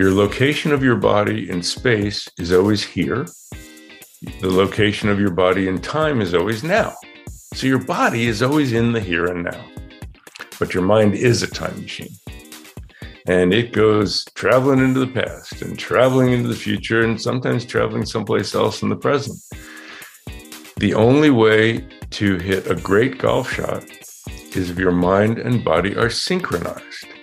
Your location of your body in space is always here. The location of your body in time is always now. So your body is always in the here and now. But your mind is a time machine. And it goes traveling into the past and traveling into the future and sometimes traveling someplace else in the present. The only way to hit a great golf shot is if your mind and body are synchronized.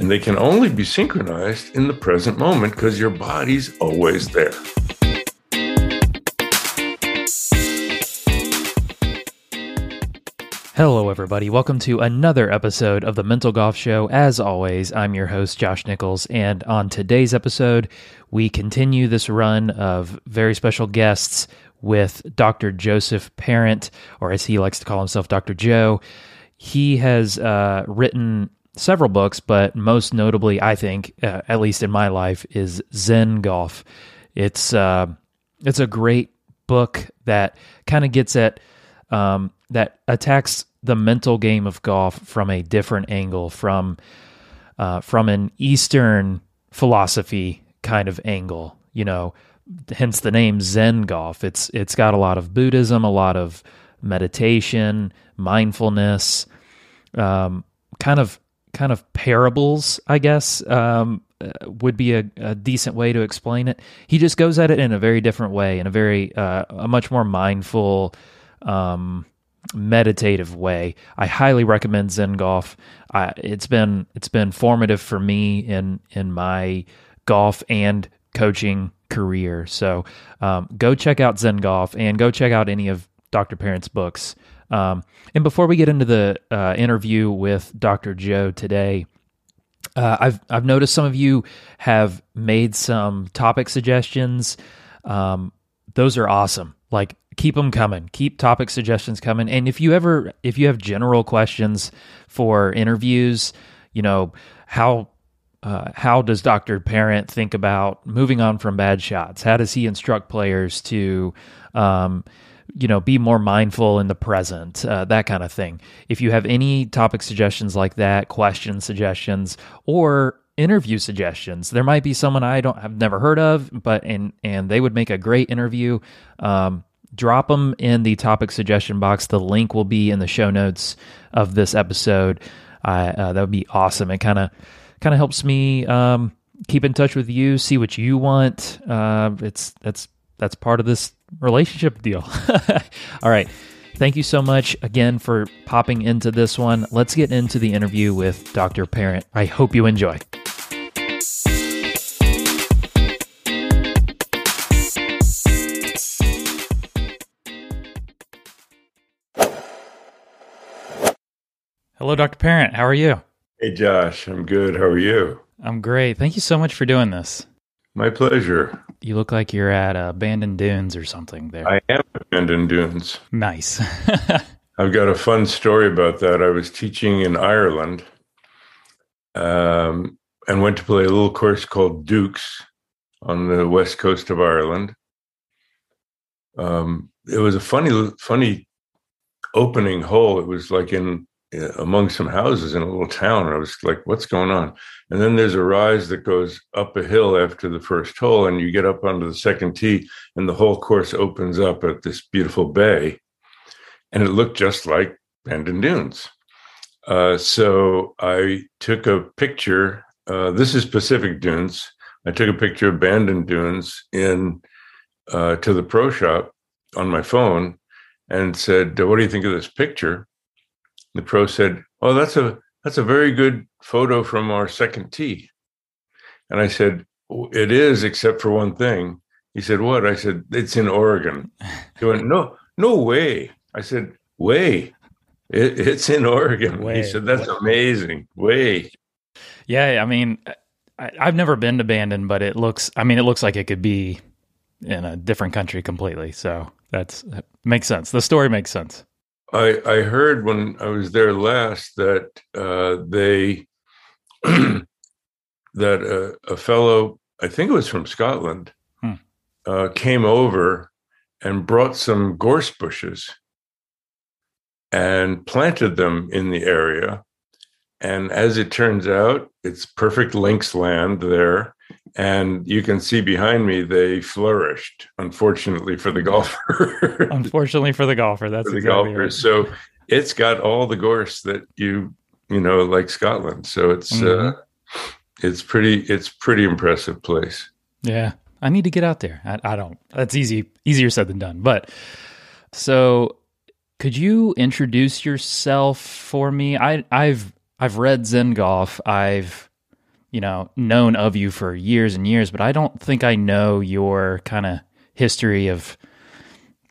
And they can only be synchronized in the present moment because your body's always there. Hello, everybody. Welcome to another episode of the Mental Golf Show. As always, I'm your host, Josh Nichols. And on today's episode, we continue this run of very special guests with Dr. Joseph Parent, or as he likes to call himself, Dr. Joe. He has uh, written several books, but most notably, I think, uh, at least in my life, is Zen Golf. It's uh, it's a great book that kind of gets at um, that attacks the mental game of golf from a different angle, from uh, from an Eastern philosophy kind of angle. You know, hence the name Zen golf. It's it's got a lot of Buddhism, a lot of meditation, mindfulness, um, kind of kind of parables, I guess. Um, uh, would be a, a, decent way to explain it. He just goes at it in a very different way, in a very uh, a much more mindful, um, meditative way. I highly recommend Zen Golf. I, it's been it's been formative for me in in my golf and coaching career. So um, go check out Zen Golf and go check out any of Dr. Parent's books. Um, and before we get into the uh, interview with Dr. Joe today, uh, I've I've noticed some of you have made some topic suggestions. Um, those are awesome. Like keep them coming. Keep topic suggestions coming. And if you ever if you have general questions for interviews, you know how uh, how does Dr. Parent think about moving on from bad shots? How does he instruct players to um, you know be more mindful in the present uh, that kind of thing. If you have any topic suggestions like that question suggestions or interview suggestions there might be someone i don't have never heard of but and and they would make a great interview. Um, drop them in the topic suggestion box. The link will be in the show notes of this episode. Uh, that would be awesome. It kind of kind of helps me um, keep in touch with you see what you want. Uh, it's that's that's part of this relationship deal. All right. Thank you so much again for popping into this one. Let's get into the interview with Dr. Parent. I hope you enjoy. Hello, Dr. Parent. How are you? Hey, Josh. I'm good. How are you? I'm great. Thank you so much for doing this. My pleasure. You look like you're at uh, Bandon Dunes or something there. I am at Bandon Dunes. Nice. I've got a fun story about that. I was teaching in Ireland um, and went to play a little course called Dooks on the west coast of Ireland. Um, it was a funny, funny opening hole. It was like in among some houses in a little town. I was like, what's going on? And then there's a rise that goes up a hill after the first hole, and you get up onto the second tee, and the whole course opens up at this beautiful bay. And it looked just like Bandon Dunes. Uh, so I took a picture. Uh, this is Pacific Dunes. I took a picture of Bandon Dunes in uh, to the pro shop on my phone and said, "What do you think of this picture?" The pro said, "Oh, that's a that's a very good photo from our second tee." And I said, "It is, except for one thing." He said, "What?" I said, "It's in Oregon." He went, "No, no way." I said, "Way, it, it's in Oregon." Way. He said, "That's way. amazing." Way. Yeah, I mean, I, have never been to Bandon, but it looks. I mean, it looks like it could be in a different country completely. So that's that makes sense. The story makes sense. I, I heard when I was there last that uh, they that uh, a fellow, I think it was from Scotland, hmm. uh, came over and brought some gorse bushes and planted them in the area. And as it turns out, it's perfect links land there. And you can see behind me they flourished. Unfortunately for the golfer. unfortunately for the golfer, that's for the exactly golfer. right. So it's got all the gorse that you you know like Scotland. So it's Mhm. uh, it's pretty it's pretty impressive place. Yeah, I need to get out there. I, I don't. That's easy, easier said than done. But so, could you introduce yourself for me? I, I've I've read Zen Golf. I've you know known of you for years and years, but I don't think I know your kind of history of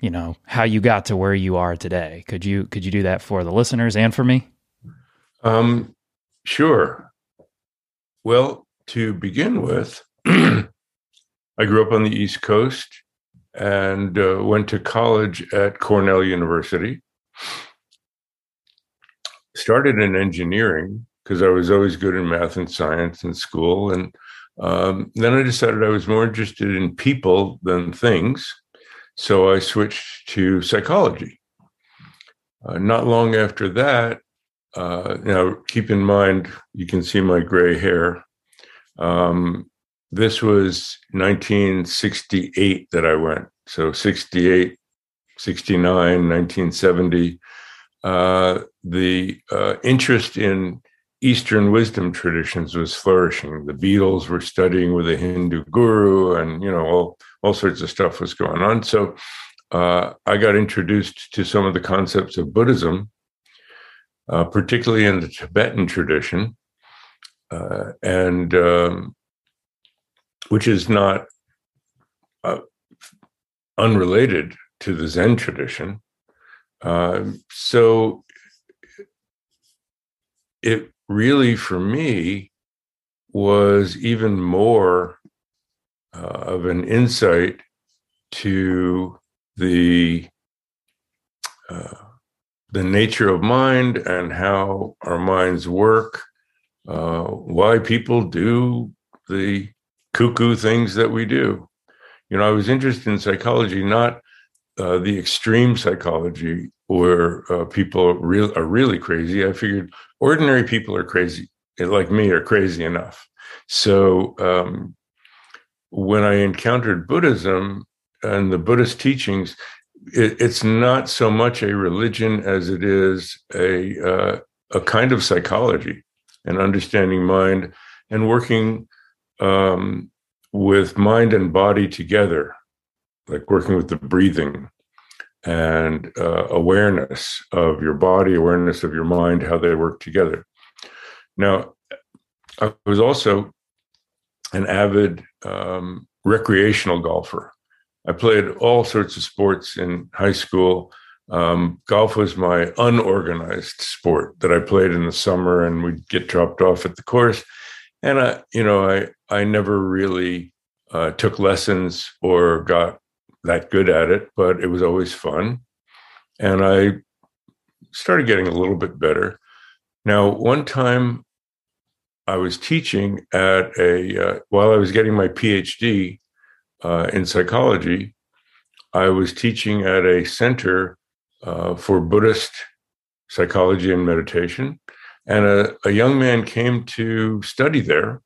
you know how you got to where you are today. Could you could you do that for the listeners and for me? Um, sure. Well, to begin with, I grew up on the East Coast and uh, went to college at Cornell University. Started in engineering because I was always good in math and science in school. And um, then I decided I was more interested in people than things. So I switched to psychology. Uh, not long after that, uh, now, keep in mind, you can see my gray hair. Um, this was 1968 that I went. So 68, 69, 1970. Uh, the uh, interest in Eastern wisdom traditions was flourishing. The Beatles were studying with a Hindu guru, and you know all all sorts of stuff was going on. So uh, I got introduced to some of the concepts of Buddhism uh, particularly in the Tibetan tradition, uh, and um, which is not uh, unrelated to the Zen tradition. Um, so it really, for me, was even more uh, of an insight to the uh, the nature of mind and how our minds work, uh, why people do the cuckoo things that we do. You know, I was interested in psychology, not uh, the extreme psychology where uh, people are, real, are really crazy. I figured ordinary people are crazy, like me, are crazy enough. So um, when I encountered Buddhism and the Buddhist teachings, it, it's not so much a religion as it is a uh, a kind of psychology and understanding mind and working um, with mind and body together, like working with the breathing and uh, awareness of your body, awareness of your mind, how they work together. Now, I was also an avid um, recreational golfer. I played all sorts of sports in high school. Um, golf was my unorganized sport that I played in the summer, and we'd get dropped off at the course. And I, you know, I I never really uh, took lessons or got that good at it, but it was always fun. And I started getting a little bit better. Now, one time I was teaching at a, uh, while I was getting my PhD uh, in psychology, I was teaching at a center uh, for Buddhist psychology and meditation. And a, a young man came to study there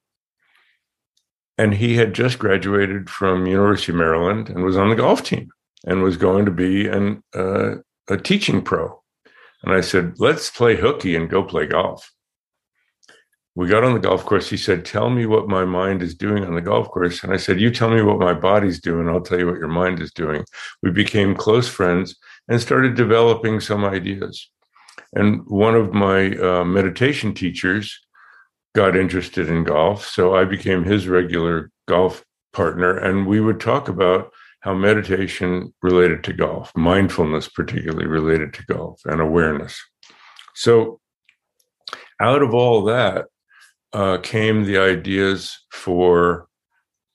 and he had just graduated from University of Maryland and was on the golf team and was going to be an, uh, a teaching pro. And I said, let's play hooky and go play golf. We got on the golf course. He said, Tell me what my mind is doing on the golf course. And I said, You tell me what my body's doing. I'll tell you what your mind is doing. We became close friends and started developing some ideas. And one of my uh, meditation teachers got interested in golf. So I became his regular golf partner. And we would talk about how meditation related to golf, mindfulness, particularly related to golf, and awareness. So out of all that uh, came the ideas for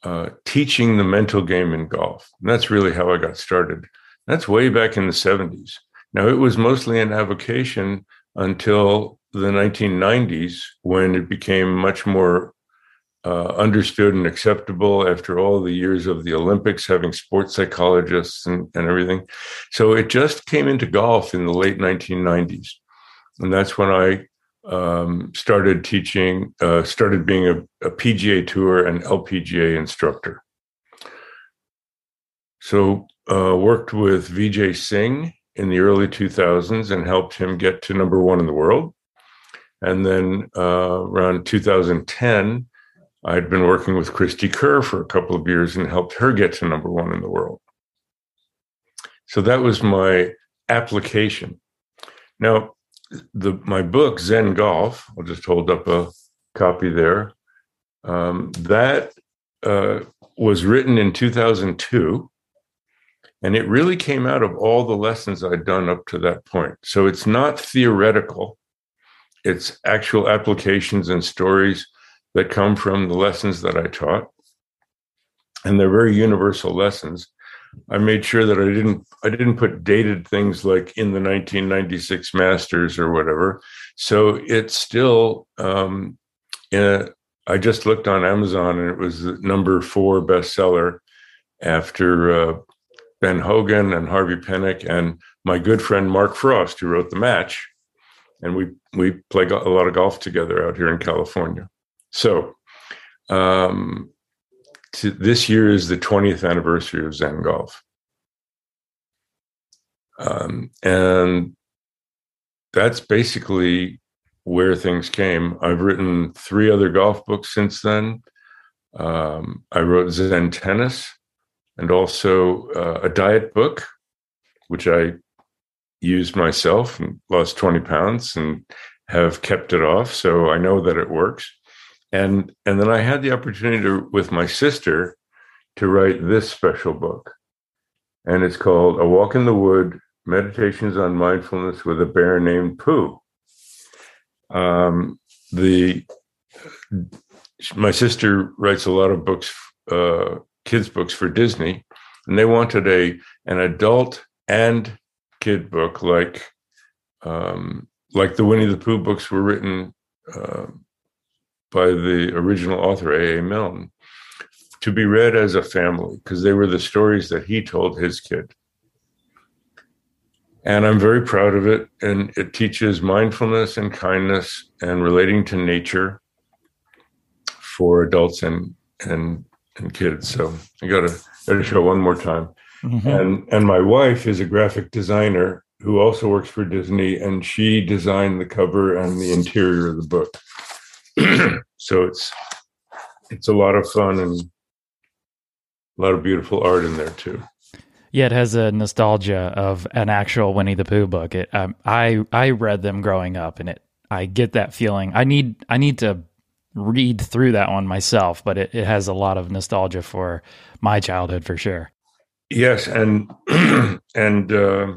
uh, teaching the mental game in golf. And that's really how I got started. That's way back in the 70s. Now, it was mostly an avocation until the 1990s when it became much more uh, understood and acceptable after all the years of the Olympics, having sports psychologists and, and everything. So it just came into golf in the late 1990s. And that's when I um, started teaching, uh, started being a, a, PGA Tour and LPGA instructor. So, uh, worked with Vijay Singh in the early 2000s and helped him get to number one in the world. And then uh, around 2010, I'd been working with Cristie Kerr for a couple of years and helped her get to number one in the world. So that was my application. Now, the my book Zen Golf. I'll just hold up a copy there. Um, that uh, was written in 2002, and it really came out of all the lessons I'd done up to that point. So it's not theoretical; it's actual applications and stories that come from the lessons that I taught, and they're very universal lessons. I made sure that I didn't I didn't put dated things like in the 1996 Masters or whatever. So it's still um, a, I just looked on Amazon and it was number four bestseller after uh, Ben Hogan and Harvey Penick and my good friend Mark Frost, who wrote the match, and we we play a lot of golf together out here in California. So um, to, this year is the 20th anniversary of Zen Golf. Um, and that's basically where things came. I've written three other golf books since then. Um, I wrote Zen Tennis and also uh, a diet book, which I used myself and lost 20 pounds and have kept it off. So I know that it works and and then I had the opportunity to, with my sister to write this special book, and it's called "A Walk in the Wood: Meditations on Mindfulness with a Bear Named Pooh." Um, the my sister writes a lot of books, uh, kids books for Disney, and they wanted a an adult and kid book like um, like the Winnie the Pooh books were written. Uh, by the original author, A.A. Milne, to be read as a family because they were the stories that he told his kid. And I'm very proud of it. And it teaches mindfulness and kindness and relating to nature for adults and and and kids. So I gotta gotta show one more time. Mm-hmm. And and my wife is a graphic designer who also works for Disney, and she designed the cover and the interior of the book. so it's it's a lot of fun and a lot of beautiful art in there too. Yeah, it has a nostalgia of an actual Winnie the Pooh book. It, um, I I read them growing up, and it I get that feeling. I need I need to read through that one myself, but it, it has a lot of nostalgia for my childhood for sure. Yes, and and uh,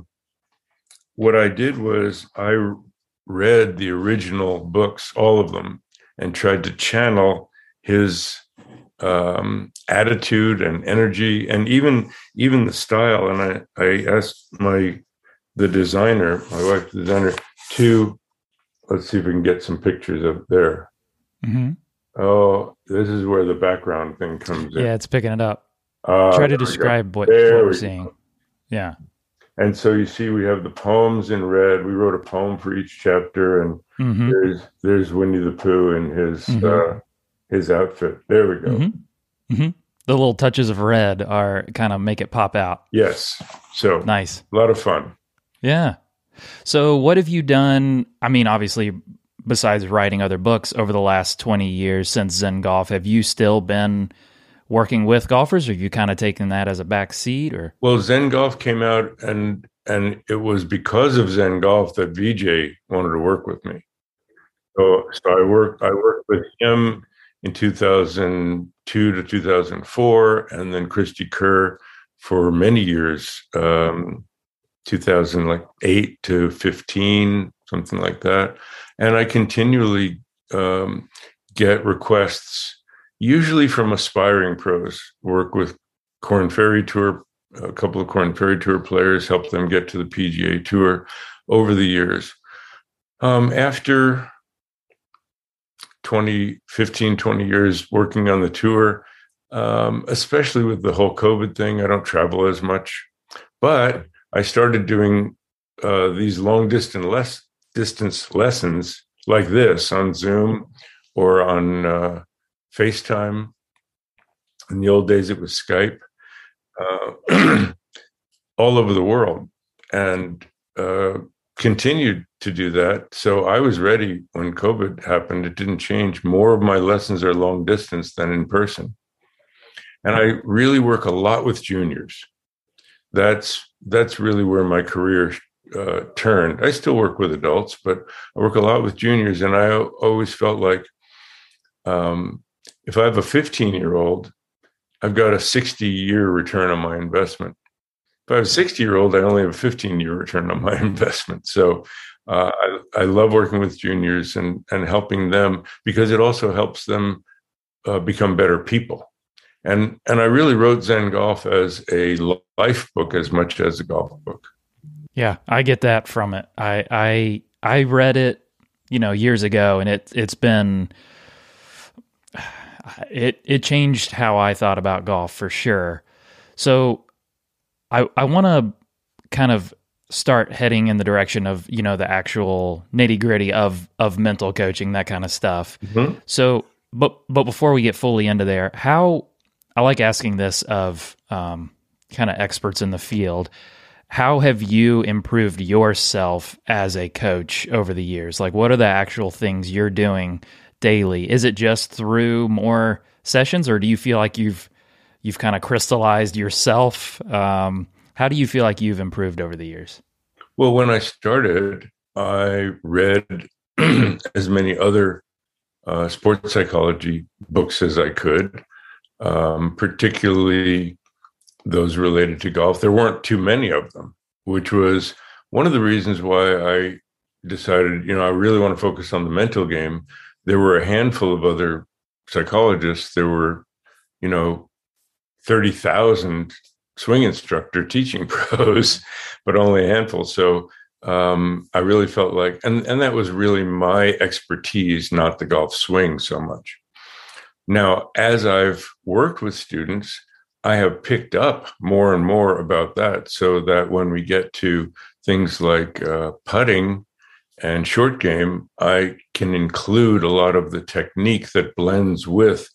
what I did was I read the original books, all of them, and tried to channel his um, attitude and energy and even even the style. And I, I asked my the designer, my wife, the designer, to let's see if we can get some pictures of there. Mm-hmm. Oh, this is where the background thing comes in. Yeah, it's picking it up. Uh, Try to describe what, what, we're seeing. Go. Yeah. And so you see, we have the poems in red. We wrote a poem for each chapter, and mm-hmm. there's there's Winnie the Pooh in his mm-hmm. uh, his outfit. There we go. Mm-hmm. mm-hmm. The little touches of red are kind of make it pop out. Yes. So nice. A lot of fun. Yeah. So what have you done? I mean, obviously, besides writing other books over the last twenty years since Zen Golf, have you still been working with golfers, or you kind of taking that as a back seat? Or well, Zen Golf came out, and and it was because of Zen Golf that Vijay wanted to work with me. So so I worked I worked with him in 2002 to 2004, and then Cristie Kerr for many years, um, 2008 to 15, something like that. And I continually um, get requests usually from aspiring pros. Work with Korn Ferry Tour, a couple of Korn Ferry Tour players, help them get to the PGA Tour over the years. Um, after 20, 15, 20 years working on the tour, um, especially with the whole COVID thing, I don't travel as much. But I started doing uh, these long distance less distance lessons like this on Zoom or on uh, FaceTime. In the old days, it was Skype. Uh, all over the world, and uh, continued to do that. So I was ready when COVID happened. It didn't change. More of my lessons are long distance than in person. And I really work a lot with juniors. That's that's really where my career uh, turned. I still work with adults, but I work a lot with juniors, and I always felt like um, if I have a 15 year old, I've got a 60 year return on my investment. If I have a 60 year old, I only have a 15 year return on my investment. So uh, I, I, love working with juniors and, and helping them because it also helps them uh, become better people. And, and I really wrote Zen Golf as a life book as much as a golf book. Yeah, I get that from it. I I I read it, you know, years ago, and it it's been it it changed how I thought about golf for sure. So I I want to kind of start heading in the direction of you know the actual nitty gritty of of mental coaching that kind of stuff. Mm-hmm. So, but but before we get fully into there, how I like asking this of um, kind of experts in the field. How have you improved yourself as a coach over the years? Like, what are the actual things you're doing daily? Is it just through more sessions, or do you feel like you've you've kind of crystallized yourself? Um, how do you feel like you've improved over the years? Well, when I started, I read as many other uh, sports psychology books as I could, um, particularly those related to golf. There weren't too many of them, which was one of the reasons why I decided, you know, I really want to focus on the mental game. There were a handful of other psychologists. There were, you know, 30,000 swing instructor teaching pros, but only a handful. So um, I really felt like, and, and that was really my expertise, not the golf swing so much. Now, as I've worked with students, I have picked up more and more about that so that when we get to things like uh, putting and short game, I can include a lot of the technique that blends with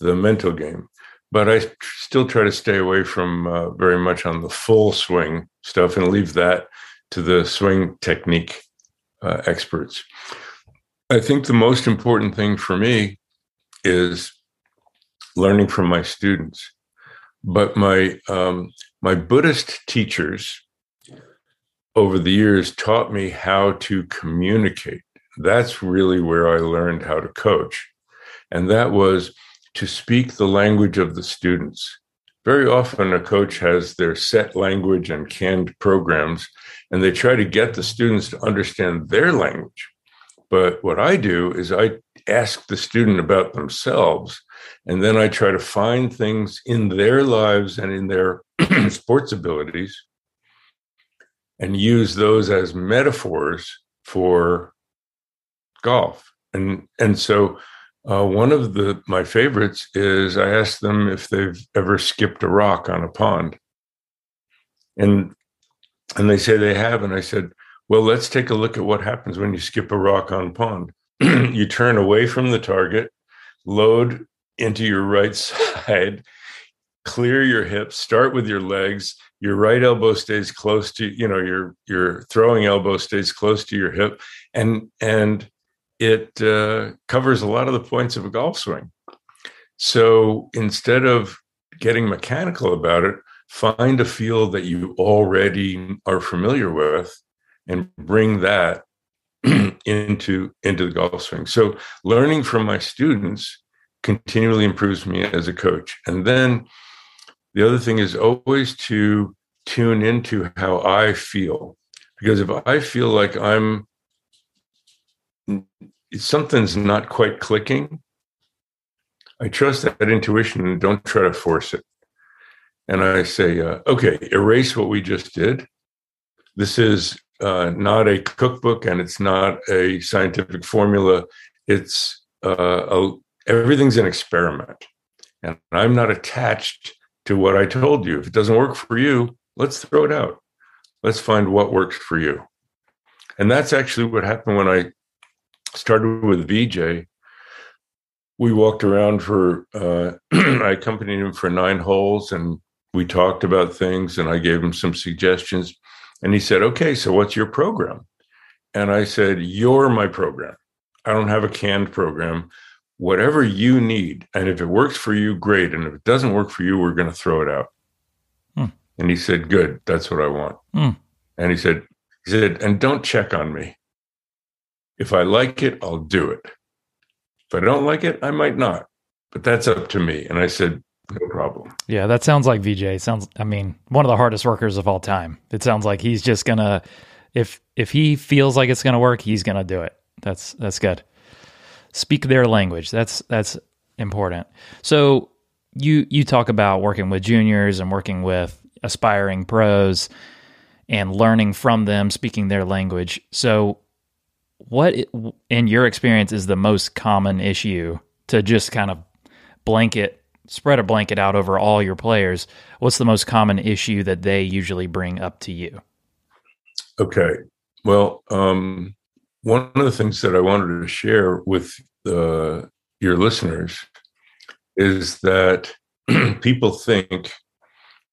the mental game. But I still try to stay away from uh, very much on the full swing stuff and leave that to the swing technique uh, experts. I think the most important thing for me is learning from my students but my um, my Buddhist teachers over the years taught me how to communicate. That's really where I learned how to coach, and that was to speak the language of the students. Very often, a coach has their set language and canned programs, and they try to get the students to understand their language. But what I do is I ask the student about themselves and then I try to find things in their lives and in their sports abilities and use those as metaphors for golf. And and so uh, one of the my favorites is I asked them if they've ever skipped a rock on a pond, and and they say they have. And I said, well, let's take a look at what happens when you skip a rock on a pond. you turn away from the target, load into your right side, clear your hips, start with your legs. Your right elbow stays close to, you know, your your throwing elbow stays close to your hip, and and it uh, covers a lot of the points of a golf swing. So instead of getting mechanical about it, find a field that you already are familiar with and bring that into into the golf swing. So learning from my students continually improves me as a coach. And then the other thing is always to tune into how I feel. Because if I feel like I'm something's not quite clicking, I trust that intuition and don't try to force it. And I say, uh, okay, erase what we just did. This is uh, not a cookbook and it's not a scientific formula. It's uh, a, everything's an experiment. And I'm not attached to what I told you. If it doesn't work for you, let's throw it out. Let's find what works for you. And that's actually what happened when I started with Vijay. We walked around for, uh, I accompanied him for nine holes and we talked about things and I gave him some suggestions. And he said, Okay, so what's your program? And I said, You're my program. I don't have a canned program. Whatever you need. And if it works for you, great. And if it doesn't work for you, we're going to throw it out. Hmm. And he said, Good. That's what I want. Hmm. And he said, he said, and don't check on me. If I like it, I'll do it. If I don't like it, I might not. But that's up to me. And I said, no problem. Yeah, that sounds like Vijay. Sounds I mean, one of the hardest workers of all time. It sounds like he's just gonna if if he feels like it's gonna work, he's gonna do it. That's that's good. Speak their language. That's that's important. So you you talk about working with juniors and working with aspiring pros and learning from them, speaking their language. So what in your experience is the most common issue to just kind of blanket spread a blanket out over all your players what's the most common issue that they usually bring up to you okay well um, one of the things that i wanted to share with uh, your listeners is that people think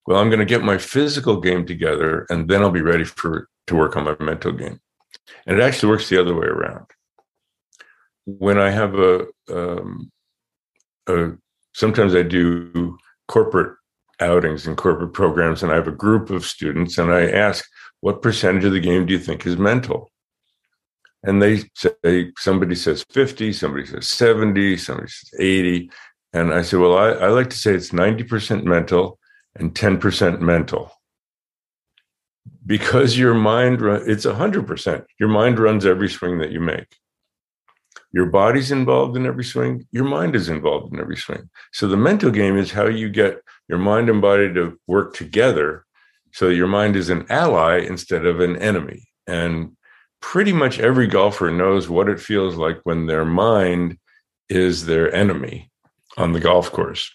well i'm going to get my physical game together and then i'll be ready for to work on my mental game and it actually works the other way around. When I have a, um, a sometimes I do corporate outings and corporate programs, and I have a group of students, and I ask, what percentage of the game do you think is mental? And they say, somebody says 50, somebody says 70, somebody says 80. And I say, well, I, I like to say it's 90% mental and 10% mental. Because your mind it's 100% your mind runs every swing that you make. Your body's involved in every swing. Your mind is involved in every swing. So the mental game is how you get your mind and body to work together so your mind is an ally instead of an enemy. And pretty much every golfer knows what it feels like when their mind is their enemy on the golf course.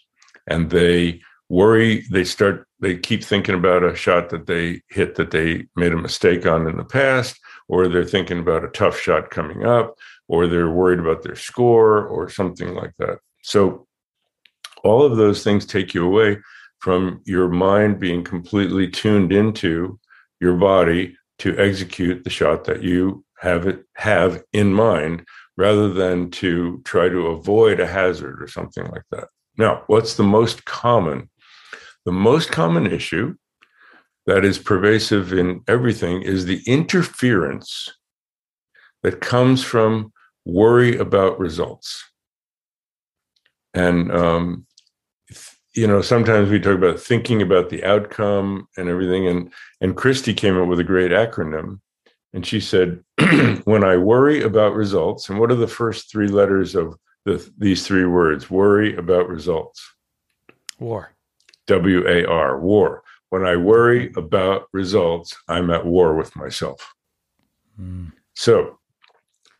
And they worry they start they keep thinking about a shot that they hit that they made a mistake on in the past or they're thinking about a tough shot coming up or they're worried about their score or something like that. So all of those things take you away from your mind being completely tuned into your body to execute the shot that you have have in mind rather than to try to avoid a hazard or something like that now what's the most common the most common issue that is pervasive in everything is the interference that comes from worry about results. And, um, you know, sometimes we talk about thinking about the outcome and everything. And, and Cristie came up with a great acronym. And she said, when I worry about results, and what are the first three letters of the, these three words? Worry about results. War. W A R, war. When I worry about results, I'm at war with myself. Mm. So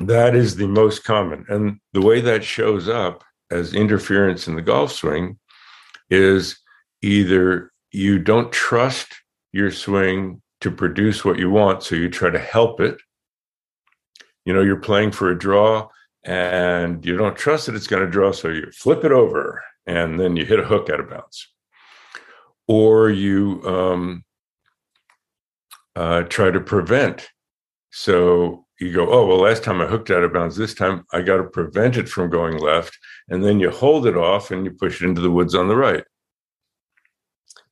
that is the most common. And the way that shows up as interference in the golf swing is either you don't trust your swing to produce what you want, so you try to help it. You know, you're playing for a draw and you don't trust that it's going to draw, so you flip it over and then you hit a hook out of bounds or you um, uh, try to prevent. So you go, oh, well, last time I hooked out of bounds, this time I got to prevent it from going left. And then you hold it off and you push it into the woods on the right.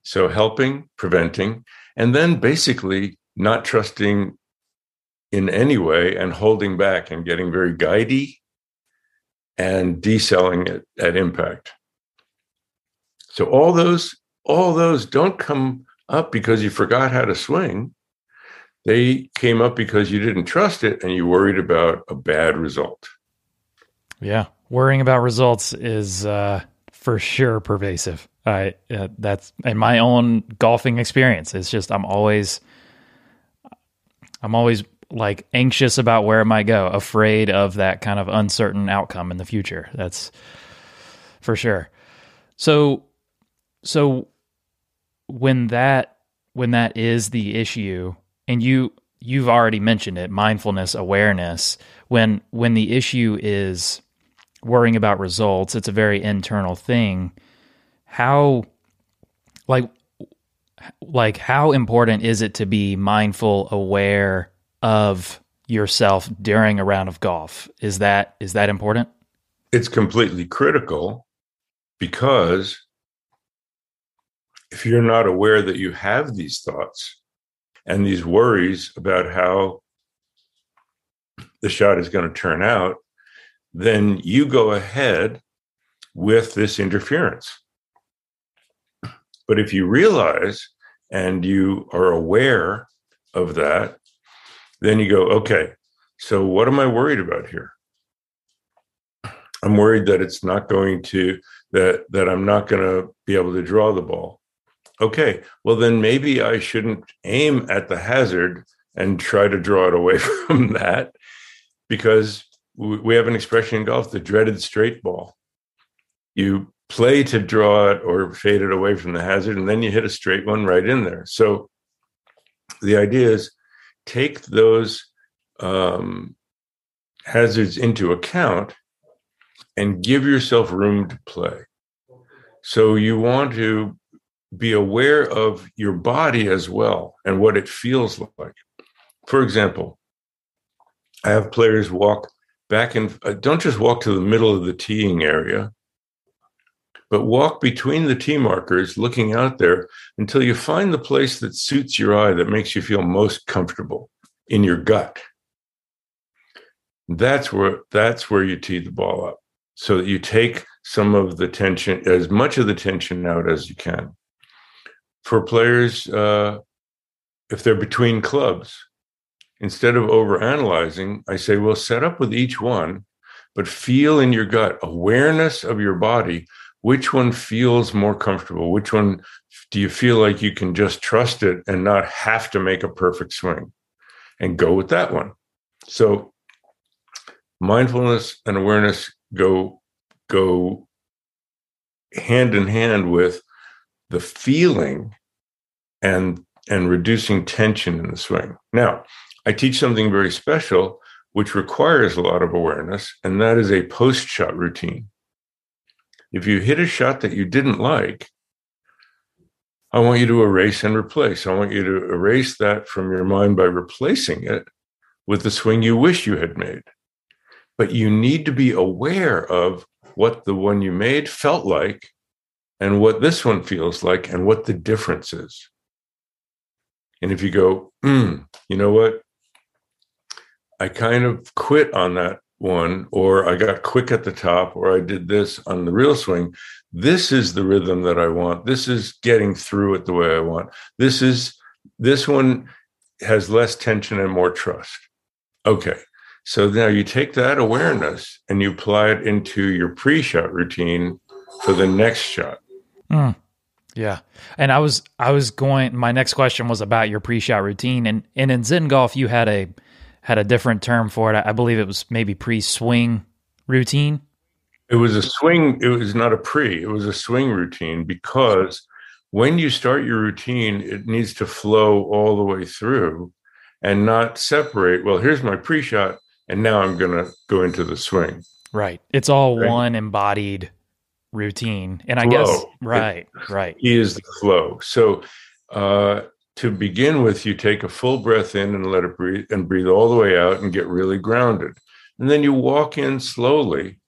So helping, preventing, and then basically not trusting in any way and holding back and getting very guidey and decelling it at impact. So all those all those don't come up because you forgot how to swing. They came up because you didn't trust it and you worried about a bad result. Yeah, worrying about results is uh, for sure pervasive. I uh, that's in my own golfing experience. It's just I'm always I'm always like anxious about where it might go, afraid of that kind of uncertain outcome in the future. That's for sure. So so when that when that is the issue and you you've already mentioned it, mindfulness, awareness. When when the issue is worrying about results, it's a very internal thing. How like like how important is it to be mindful, aware of yourself during a round of golf? Is that is that important? It's completely critical because if you're not aware that you have these thoughts and these worries about how the shot is going to turn out, then you go ahead with this interference. But if you realize and you are aware of that, then you go, okay, so what am I worried about here? I'm worried that it's not going to that that I'm not going to be able to draw the ball. Okay, well then maybe I shouldn't aim at the hazard and try to draw it away from that because we have an expression in golf, the dreaded straight ball. You play to draw it or fade it away from the hazard, and then you hit a straight one right in there. So the idea is take those um, hazards into account and give yourself room to play. So you want to be aware of your body as well and what it feels like. For example, I have players walk back and uh, don't just walk to the middle of the teeing area, but walk between the tee markers, looking out there until you find the place that suits your eye, that makes you feel most comfortable in your gut. That's where that's where you tee the ball up, so that you take some of the tension, as much of the tension out as you can. For players, uh, if they're between clubs, instead of overanalyzing, I say, well, set up with each one, but feel in your gut awareness of your body which one feels more comfortable? Which one do you feel like you can just trust it and not have to make a perfect swing? And go with that one. So mindfulness and awareness go go hand in hand with the feeling and and reducing tension in the swing. Now, I teach something very special which requires a lot of awareness and that is a post shot routine. If you hit a shot that you didn't like, I want you to erase and replace. I want you to erase that from your mind by replacing it with the swing you wish you had made. But you need to be aware of what the one you made felt like and what this one feels like and what the difference is. And if you go, mm, you know what? I kind of quit on that one, or I got quick at the top, or I did this on the real swing. This is the rhythm that I want. This is getting through it the way I want. This is this one has less tension and more trust. Okay. So now you take that awareness and you apply it into your pre-shot routine for the next shot. Mm. Yeah. And I was I was going my next question was about your pre-shot routine and and in Zen golf you had a had a different term for it. I believe it was maybe pre-swing routine. It was a swing. It was not a pre. It was a swing routine because when you start your routine, it needs to flow all the way through and not separate. Well, here's my pre-shot, and now I'm going to go into the swing. Right. It's all right? one embodied routine, and I flow. guess right, it, right. He is the flow. So uh, to begin with, you take a full breath in and let it breathe and breathe all the way out and get really grounded. And then you walk in slowly,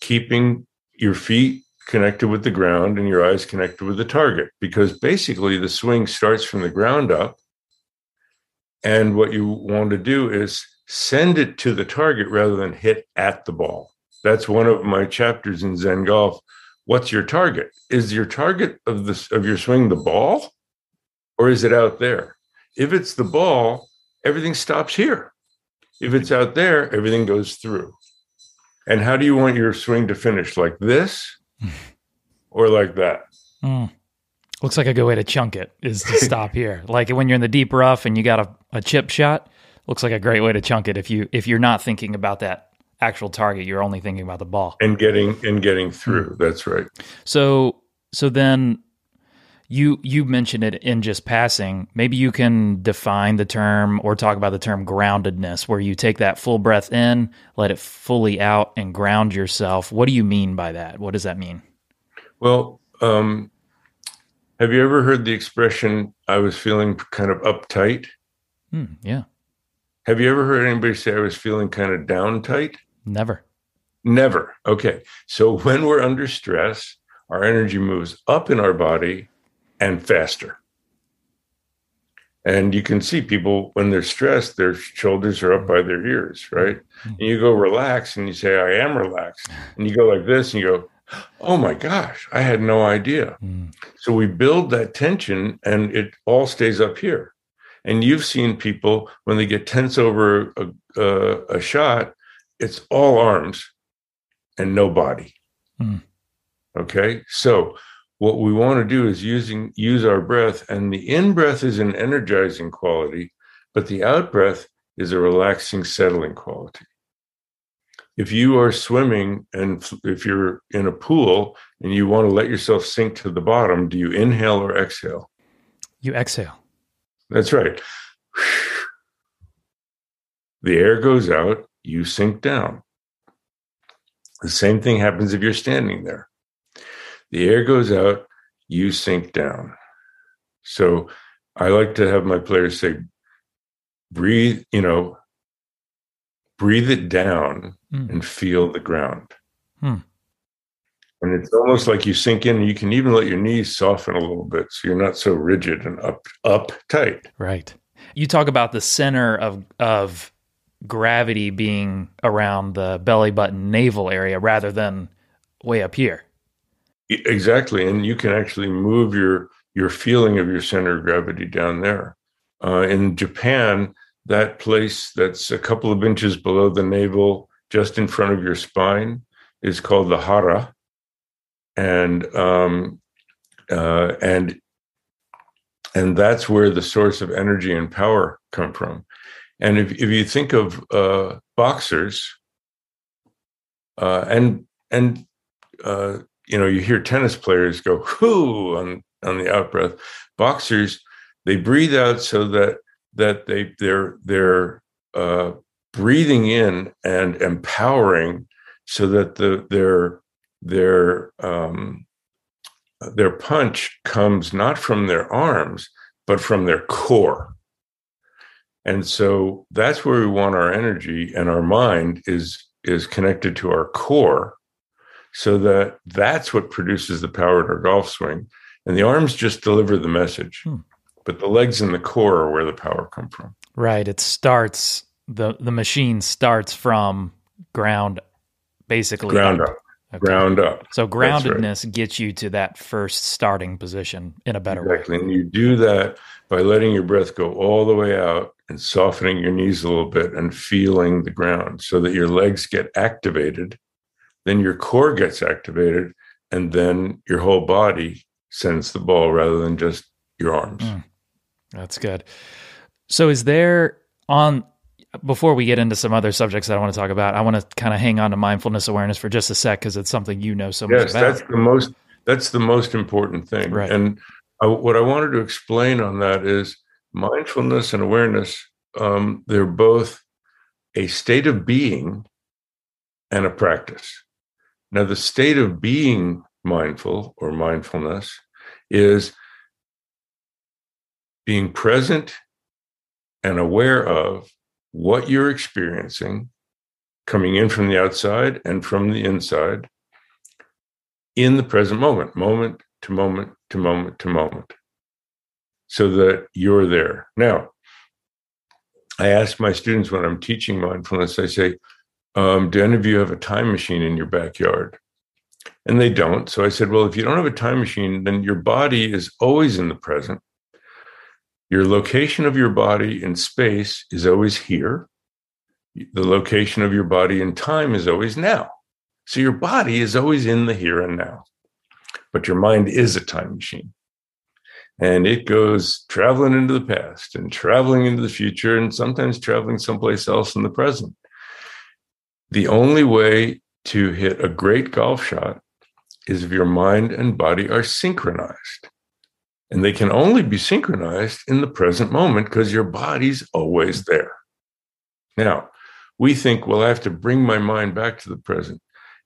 keeping your feet connected with the ground and your eyes connected with the target, because basically the swing starts from the ground up. And what you want to do is send it to the target rather than hit at the ball. That's one of my chapters in Zen Golf. What's your target? Is your target of this of your swing the ball? Or is it out there? If it's the ball, everything stops here. If it's out there, everything goes through. And how do you want your swing to finish? Like this or like that? Mm. Looks like a good way to chunk it is to stop here. Like when you're in the deep rough and you got a, a chip shot, looks like a great way to chunk it if you if you're not thinking about that actual target, you're only thinking about the ball. And getting and getting through. Mm. That's right. So so then You you mentioned it in just passing. Maybe you can define the term or talk about the term groundedness, where you take that full breath in, let it fully out, and ground yourself. What do you mean by that? What does that mean? Well, um, have you ever heard the expression "I was feeling kind of uptight"? Hmm, yeah. Have you ever heard anybody say I was feeling kind of downtight"? Never. Never. Okay. So when we're under stress, our energy moves up in our body and faster. And you can see people when they're stressed, their shoulders are up by their ears, right? Mm-hmm. And you go relax and you say, I am relaxed. And you go like this and you go, Oh my gosh, I had no idea. Mm. So we build that tension and it all stays up here. And you've seen people when they get tense over a, a, a shot, it's all arms and no body. Mm. Okay. So what we want to do is using use our breath, and the in breath is an energizing quality, but the out breath is a relaxing, settling quality. If you are swimming and if you're in a pool and you want to let yourself sink to the bottom, do you inhale or exhale? You exhale. That's right. The air goes out, you sink down. The same thing happens if you're standing there. The air goes out, you sink down. So I like to have my players say, breathe, you know, breathe it down mm. and feel the ground. Hmm. And it's almost like you sink in, you can even let your knees soften a little bit so you're not so rigid and up up tight. Right. You talk about the center of of gravity being around the belly button navel area rather than way up here. Exactly, and you can actually move your your feeling of your center of gravity down there. Uh, in Japan, that place that's a couple of inches below the navel, just in front of your spine, is called the hara, and um, uh, and and that's where the source of energy and power come from. And if if you think of uh, boxers, uh, and and uh, you know, you hear tennis players go whoo on on the out breath. Boxers, they breathe out so that that they they're they're uh, breathing in and empowering so that the their their um, their punch comes not from their arms but from their core and so that's where we want our energy and our mind is is connected to our core so that that's what produces the power in our golf swing. And the arms just deliver the message, hmm. but the legs and the core are where the power come from. Right. It starts the the machine starts from ground, basically ground up. up. Okay. Ground up. So groundedness right. gets you to that first starting position in a better exactly. way. And you do that by letting your breath go all the way out and softening your knees a little bit and feeling the ground so that your legs get activated then your core gets activated, and then your whole body sends the ball rather than just your arms. Mm, that's good. So, is there on before we get into some other subjects that I want to talk about, I want to kind of hang on to mindfulness awareness for just a sec because it's something you know so yes, much about. That's the most that's the most important thing. Right. And I, what I wanted to explain on that is mindfulness and awareness. Um, they're both a state of being and a practice. Now, the state of being mindful or mindfulness is being present and aware of what you're experiencing coming in from the outside and from the inside in the present moment, moment to moment to moment to moment, so that you're there. Now, I ask my students when I'm teaching mindfulness, I say, um, do any of you have a time machine in your backyard? And they don't. So I said, well, if you don't have a time machine, then your body is always in the present. Your location of your body in space is always here. The location of your body in time is always now. So your body is always in the here and now. But your mind is a time machine. And it goes traveling into the past and traveling into the future and sometimes traveling someplace else in the present the only way to hit a great golf shot is if your mind and body are synchronized. And they can only be synchronized in the present moment because your body's always there. Now, we think, well, I have to bring my mind back to the present.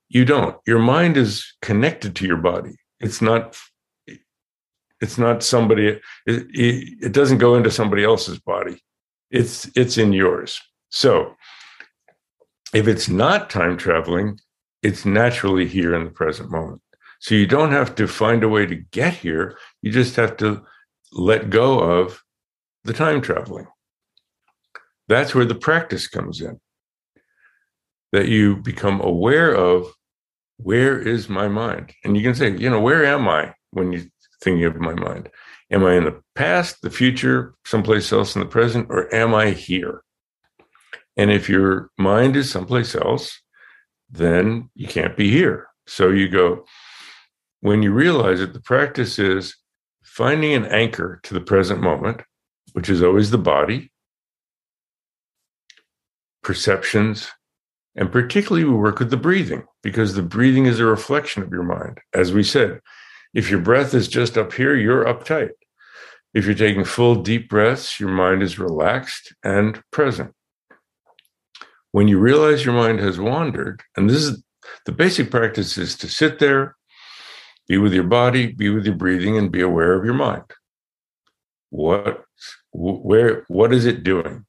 You don't. Your mind is connected to your body. It's not. It's not somebody. It, it, it doesn't go into somebody else's body. It's it's in yours. So, if it's not time traveling, it's naturally here in the present moment. So you don't have to find a way to get here. You just have to let go of the time traveling. That's where the practice comes in. That you become aware of where is my mind? And you can say, you know, where am I when you're thinking of my mind? Am I in the past, the future, someplace else in the present, or am I here? And if your mind is someplace else, then you can't be here. So you go, when you realize it, the practice is finding an anchor to the present moment, which is always the body, perceptions, and particularly we work with the breathing because the breathing is a reflection of your mind. As we said, if your breath is just up here, you're uptight. If you're taking full deep breaths, your mind is relaxed and present. When you realize your mind has wandered, and this is the basic practice is to sit there, be with your body, be with your breathing, and be aware of your mind. What, where, what is it doing?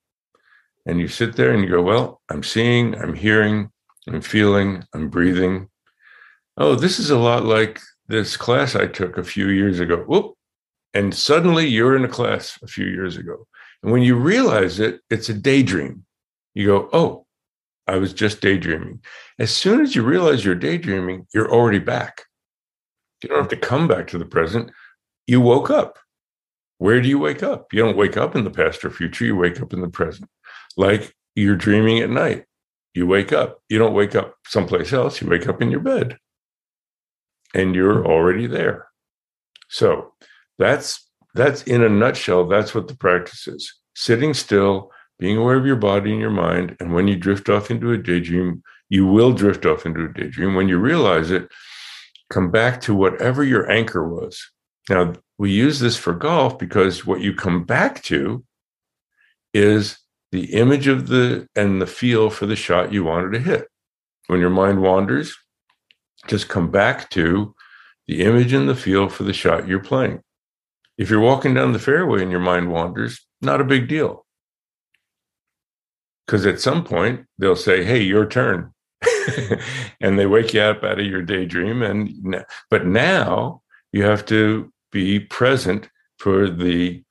And you sit there and you go, well, I'm seeing, I'm hearing, I'm feeling, I'm breathing. Oh, this is a lot like this class I took a few years ago. Whoop. And suddenly you're in a class a few years ago. And when you realize it, it's a daydream. You go, oh, I was just daydreaming. As soon as you realize you're daydreaming, you're already back. You don't have to come back to the present. You woke up. Where do you wake up? You don't wake up in the past or future, you wake up in the present. Like you're dreaming at night. You wake up. You don't wake up someplace else, you wake up in your bed. And you're already there. So that's that's in a nutshell, that's what the practice is. Sitting still being aware of your body and your mind. And when you drift off into a daydream, you will drift off into a daydream. When you realize it, come back to whatever your anchor was. Now, we use this for golf because what you come back to is the image of the and the feel for the shot you wanted to hit. When your mind wanders, just come back to the image and the feel for the shot you're playing. If you're walking down the fairway and your mind wanders, not a big deal because at some point they'll say, "Hey, your turn," and they wake you up out of your daydream. And but now you have to be present for the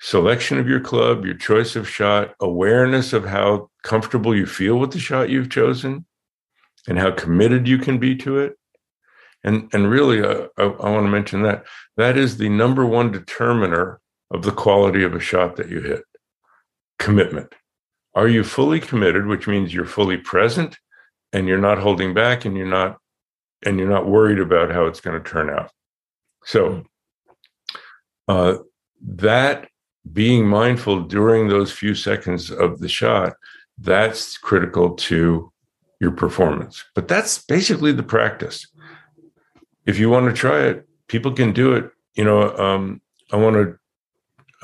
selection of your club, your choice of shot, awareness of how comfortable you feel with the shot you've chosen, and how committed you can be to it. And and really, uh, I, I want to mention that that is the number one determiner of the quality of a shot that you hit. Commitment are you fully committed, which means you're fully present and you're not holding back and you're not and you're not worried about how it's going to turn out. So uh, that being mindful during those few seconds of the shot, that's critical to your performance. But that's basically the practice. If you want to try it, people can do it. You know, um, I want to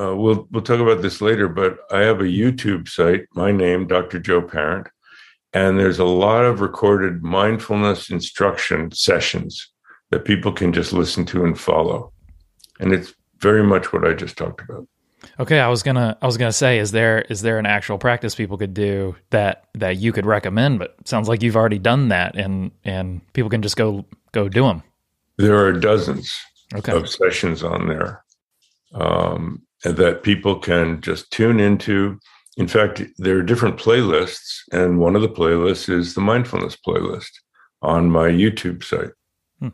uh, we'll we'll talk about this later, but I have a YouTube site, my name, Dr. Joe Parent, and there's a lot of recorded mindfulness instruction sessions that people can just listen to and follow, and it's very much what I just talked about. Okay, I was gonna I was gonna say, is there is there an actual practice people could do that that you could recommend? But sounds like you've already done that, and and people can just go go do them. There are dozens okay. of sessions on there. Um, that people can just tune into. In fact, there are different playlists, and one of the playlists is the mindfulness playlist on my YouTube site. Hmm.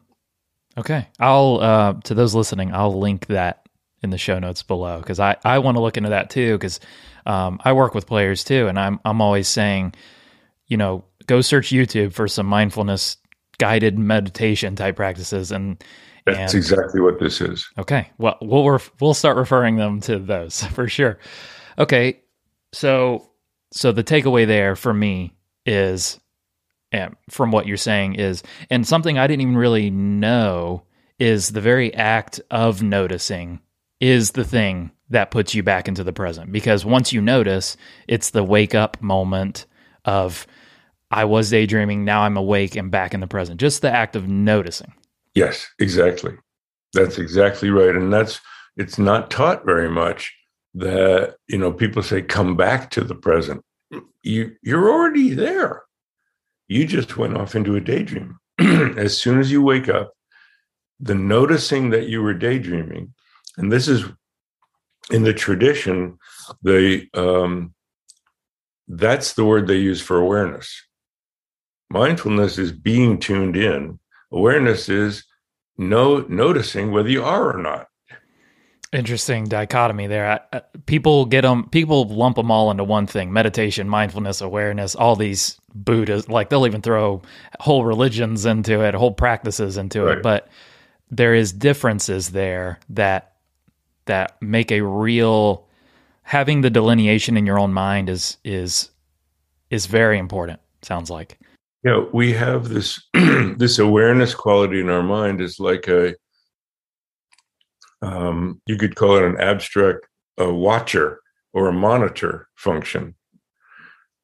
Okay, I'll uh, to those listening, I'll link that in the show notes below because I I want to look into that too because um, I work with players too, and I'm I'm always saying, you know, go search YouTube for some mindfulness guided meditation type practices and that's and, exactly what this is. Okay. Well, we'll ref- we'll start referring them to those for sure. Okay. So so the takeaway there for me is and from what you're saying is and something I didn't even really know is the very act of noticing is the thing that puts you back into the present because once you notice, it's the wake up moment of I was daydreaming, now I'm awake and back in the present. Just the act of noticing. Yes, exactly. That's exactly right. And that's it's not taught very much that, you know, people say come back to the present. You you're already there. You just went off into a daydream. as soon as you wake up, the noticing that you were daydreaming, and this is in the tradition, the um, that's the word they use for awareness. Mindfulness is being tuned in. Awareness is no noticing whether you are or not. Interesting dichotomy there. People get them. People lump them all into one thing: meditation, mindfulness, awareness. All these Buddhas, like they'll even throw whole religions into it, whole practices into right. it. But there is differences there that that make a real having the delineation in your own mind is is is very important. Sounds like. Yeah, we have this this awareness quality in our mind is like a um, you could call it an abstract a watcher or a monitor function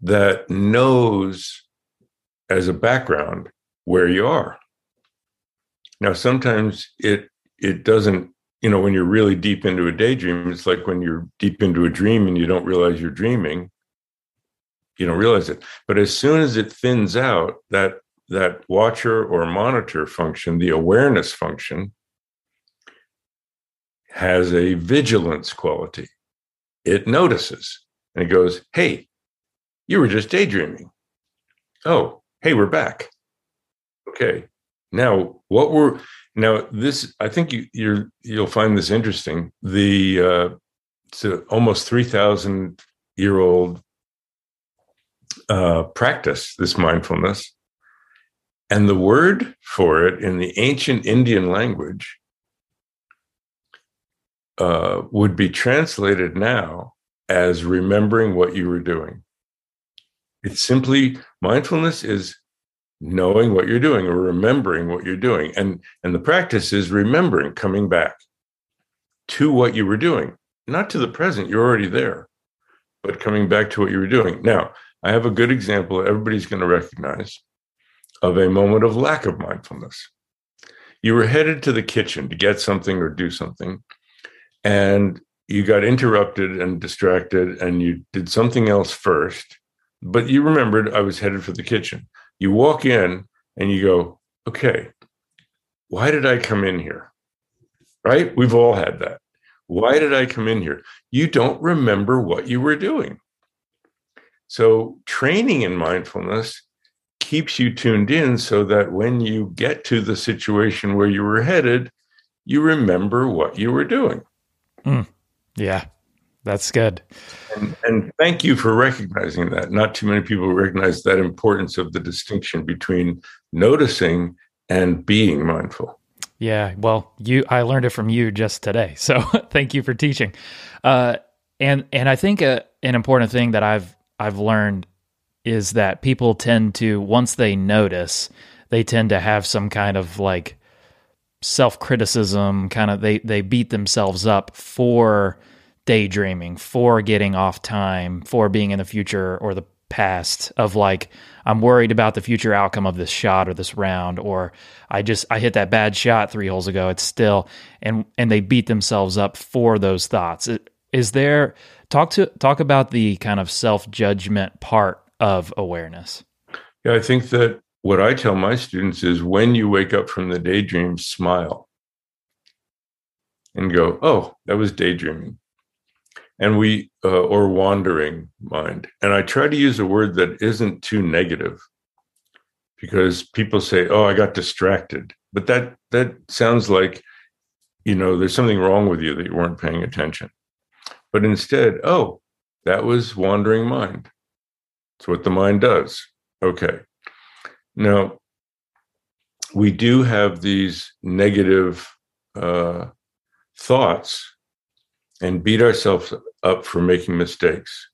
that knows as a background where you are. Now, sometimes it it doesn't, you know, when you're really deep into a daydream, it's like when you're deep into a dream and you don't realize you're dreaming, you don't realize it. But as soon as it thins out, that that watcher or monitor function, the awareness function, has a vigilance quality. It notices and it goes, Hey, you were just daydreaming. Oh, hey, we're back. Okay. Now, what were now this I think you you're you'll find this interesting. The uh it's almost 3000 year old uh practice this mindfulness. And the word for it in the ancient Indian language uh, would be translated now as remembering what you were doing. It's simply mindfulness is knowing what you're doing or remembering what you're doing. And, and the practice is remembering, coming back to what you were doing, not to the present, you're already there, but coming back to what you were doing. Now, I have a good example everybody's going to recognize of a moment of lack of mindfulness. You were headed to the kitchen to get something or do something, and you got interrupted and distracted and you did something else first but you remembered i was headed for the kitchen. You walk in and you go okay why did i come in here? Right? We've all had that. Why did i come in here? You don't remember what you were doing so training in mindfulness keeps you tuned in so that when you get to the situation where you were headed you remember what you were doing Mm. Yeah, that's good. And, and, thank you for recognizing that. Not too many people recognize that importance of the distinction between noticing and being mindful. Yeah, well, you I learned it from you just today, so thank you for teaching. Uh, and and I think a, uh, an important thing that I've I've learned is that people tend to once they notice, they tend to have some kind of like self-criticism kind of they they beat themselves up for daydreaming for getting off time for being in the future or the past of like I'm worried about the future outcome of this shot or this round or I just I hit that bad shot 3 holes ago it's still and and they beat themselves up for those thoughts is there talk to talk about the kind of self-judgment part of awareness yeah I think that what I tell my students is when you wake up from the daydream, smile and go, oh, that was daydreaming. And we, uh, or wandering mind. And I try to use a word that isn't too negative because people say, oh, I got distracted. But that, that sounds like, you know, there's something wrong with you that you weren't paying attention. But instead, oh, that was wandering mind. It's what the mind does. Okay. Now, we do have these negative uh, thoughts and beat ourselves up for making mistakes.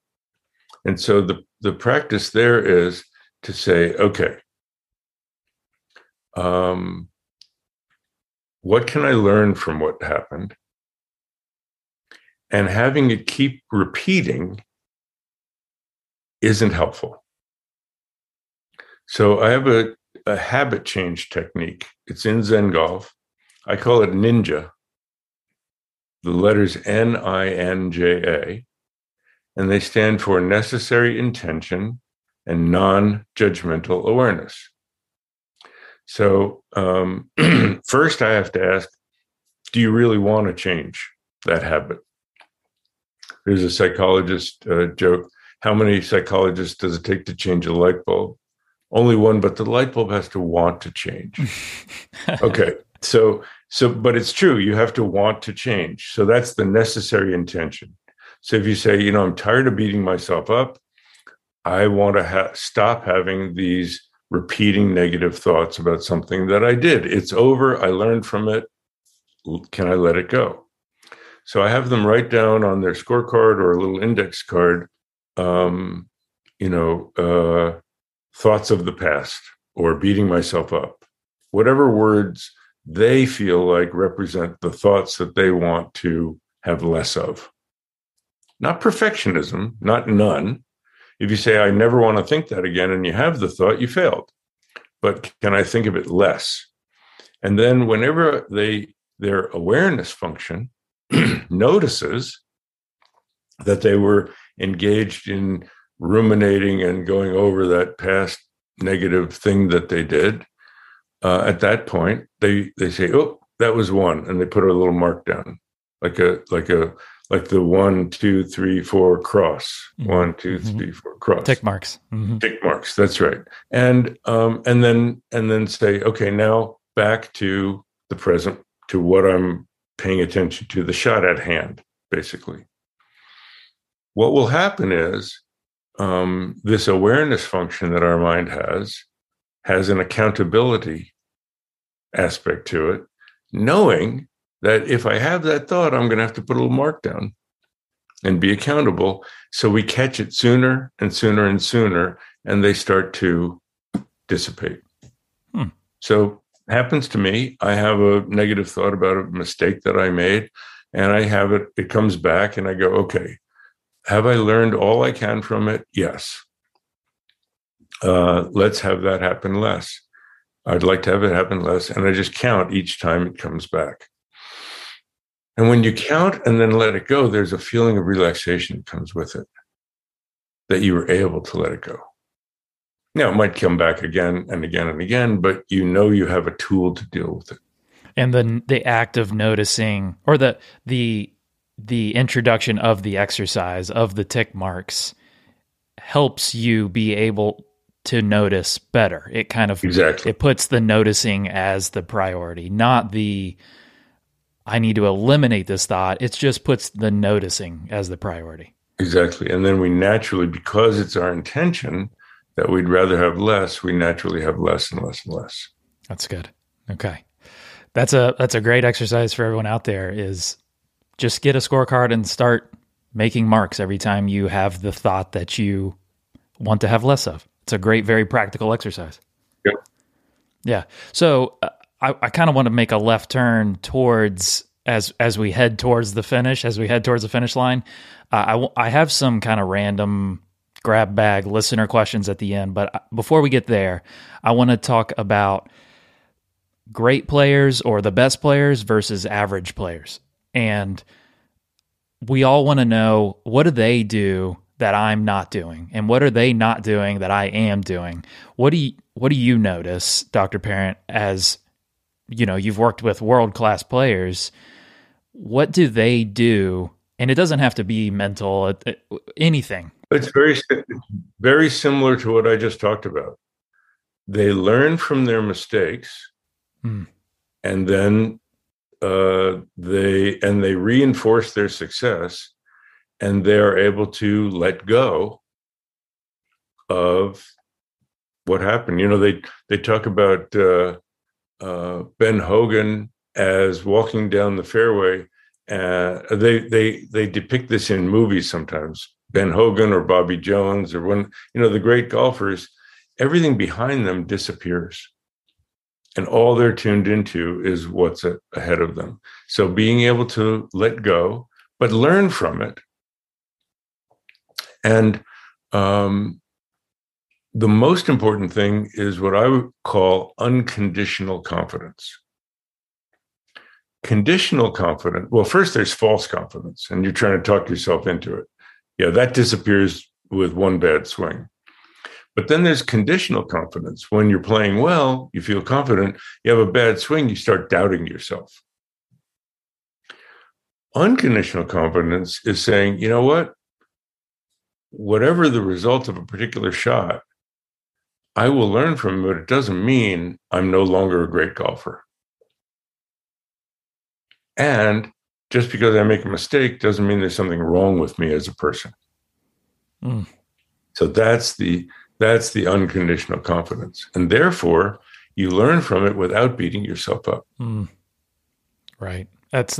And so the, the practice there is to say, okay, um, what can I learn from what happened? And having it keep repeating isn't helpful. So I have a, a habit change technique. It's in Zen Golf. I call it Ninja. The letters N I N J A, and they stand for necessary intention and non judgmental awareness. So, um, first, I have to ask do you really want to change that habit? There's a psychologist uh, joke. How many psychologists does it take to change a light bulb? Only one, but the light bulb has to want to change. okay. So, so, but it's true. You have to want to change. So that's the necessary intention. So if you say, you know, I'm tired of beating myself up, I want to ha- stop having these repeating negative thoughts about something that I did. It's over. I learned from it. Can I let it go? So I have them write down on their scorecard or a little index card, um, you know, uh, thoughts of the past or beating myself up, whatever words they feel like represent the thoughts that they want to have less of. Not perfectionism, not none. If you say, I never want to think that again, and you have the thought, you failed. But can I think of it less? And then whenever they their awareness function notices that they were engaged in ruminating and going over that past negative thing that they did, uh, at that point they they say, "Oh, that was one," and they put a little mark down, like a like a like the one, two, three, four cross. Mm-hmm. One, two, mm-hmm. three, four cross. Tick marks. Mm-hmm. Tick marks. That's right. And um and then and then say, okay, now back to the present to what I'm paying attention to, the shot at hand, basically. What will happen is um, this awareness function that our mind has has an accountability aspect to it, knowing that if I have that thought, I'm going to have to put a little mark down and be accountable. So we catch it sooner and sooner and sooner, and they start to dissipate. Hmm. So happens to me. I have a negative thought about a mistake that I made, and I have it, it comes back, and I go, okay, have I learned all I can from it? Yes. Uh, let's have that happen less. I'd like to have it happen less. And I just count each time it comes back. And when you count and then let it go, there's a feeling of relaxation that comes with it that you were able to let it go. Now, it might come back again and again and again, but you know you have a tool to deal with it. And the the act of noticing, or the the the introduction of the exercise of the tick marks, helps you be able to notice better. It kind of exactly it puts the noticing as the priority, not the I need to eliminate this thought. It just puts the noticing as the priority. Exactly. And then we naturally, because it's our intention, that we'd rather have less, we naturally have less and less and less. That's good. Okay. That's a that's a great exercise for everyone out there is just get a scorecard and start making marks every time you have the thought that you want to have less of. It's a great very practical exercise. Yeah. Yeah. So uh, I, I kind of want to make a left turn towards as as we head towards the finish, as we head towards the finish line. Uh, I I have some kind of random grab bag listener questions at the end. But uh, before we get there, I want to talk about great players or the best players versus average players. And we all want to know what do they do that I'm not doing and what are they not doing that I am doing? What do you what do you notice, Dr. Parent, as you know, you've worked with world-class players, what do they do? And it doesn't have to be mental, anything. It's very, very similar to what I just talked about. They learn from their mistakes, mm. and then uh, they and they reinforce their success, and they are able to let go of what happened. You know, they they talk about uh, uh, Ben Hogan as walking down the fairway. Uh, they they they depict this in movies sometimes. Ben Hogan or Bobby Jones or when, you know, the great golfers, everything behind them disappears. And all they're tuned into is what's ahead of them. So being able to let go, but learn from it. And um, the most important thing is what I would call unconditional confidence. Conditional confidence, well, first there's false confidence, and you're trying to talk yourself into it. Yeah, that disappears with one bad swing. But then there's conditional confidence. When you're playing well, you feel confident. You have a bad swing, you start doubting yourself. Unconditional confidence is saying, you know what? Whatever the result of a particular shot, I will learn from it, but it doesn't mean I'm no longer a great golfer. And just because I make a mistake doesn't mean there's something wrong with me as a person. Mm. So that's the that's the unconditional confidence. And therefore, you learn from it without beating yourself up. Mm. Right. That's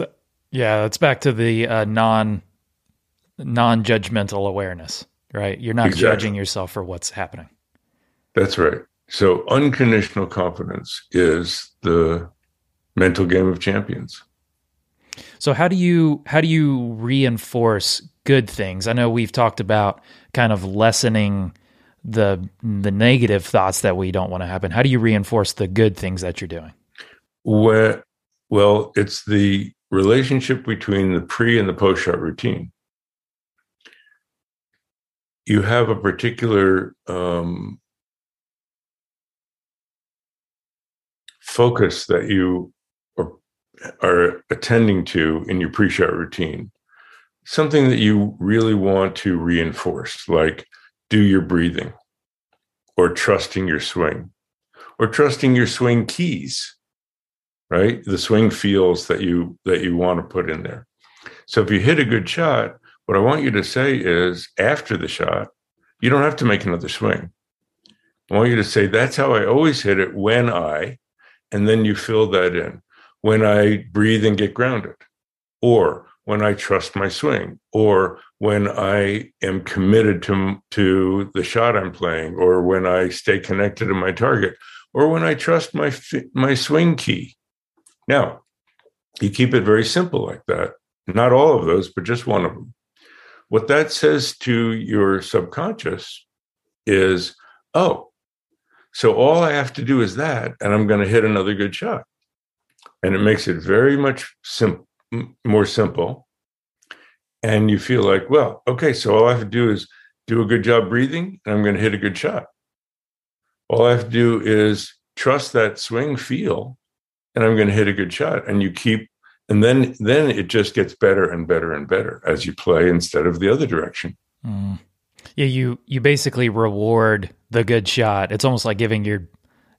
yeah, that's back to the uh, non non-judgmental awareness, right? You're not exactly. judging yourself for what's happening. That's right. So unconditional confidence is the mental game of champions. So how do you how do you reinforce good things? I know we've talked about kind of lessening the the negative thoughts that we don't want to happen. How do you reinforce the good things that you're doing? Well, well, it's the relationship between the pre and the post shot routine. You have a particular um, focus that you are, attending to in your pre shot routine, something that you really want to reinforce, like do your breathing or trusting your swing or trusting your swing keys right? The swing feels that you that you want to put in there. So if you hit a good shot what i want you to say is after the shot you don't have to make another swing. I want you to say that's how i always hit it when i and then you fill that in when i breathe and get grounded or when I trust my swing or when I am committed to, to the shot I'm playing or when I stay connected to my target or when I trust my, my swing key. Now, you keep it very simple like that. Not all of those, but just one of them. What that says to your subconscious is, oh, so all I have to do is that, and I'm going to hit another good shot. And it makes it very much simple more simple. And you feel like, well, okay, so all I have to do is do a good job breathing and I'm going to hit a good shot. All I have to do is trust that swing feel and I'm going to hit a good shot. And you keep, and then, then it just gets better and better and better as you play instead of the other direction. Mm. Yeah. You, you basically reward the good shot. It's almost like giving your,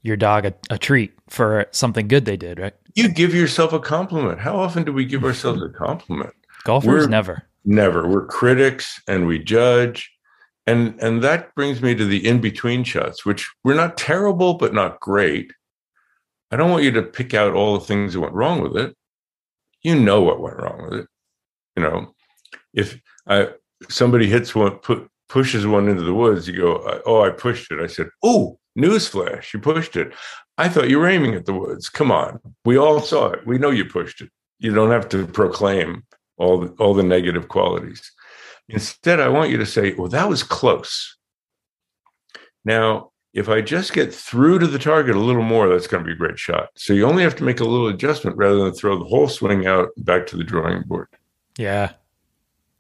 your dog a, a treat for something good they did, right? you give yourself a compliment. How often do we give ourselves a compliment? Golfers We're, never. Never. We're critics and we judge. And and that brings me to the in-between shots, which we're not terrible, but not great. I don't want you to pick out all the things that went wrong with it. You know what went wrong with it. You know, if I somebody hits one, put pushes one into the woods, you go, "Oh, I pushed it." I said, "Oh, newsflash, you pushed it." I thought you were aiming at the woods. Come on. We all saw it. We know you pushed it. You don't have to proclaim all the, all the negative qualities. Instead, I want you to say, well, that was close. Now, if I just get through to the target a little more, that's going to be a great shot. So you only have to make a little adjustment rather than throw the whole swing out back to the drawing board. Yeah.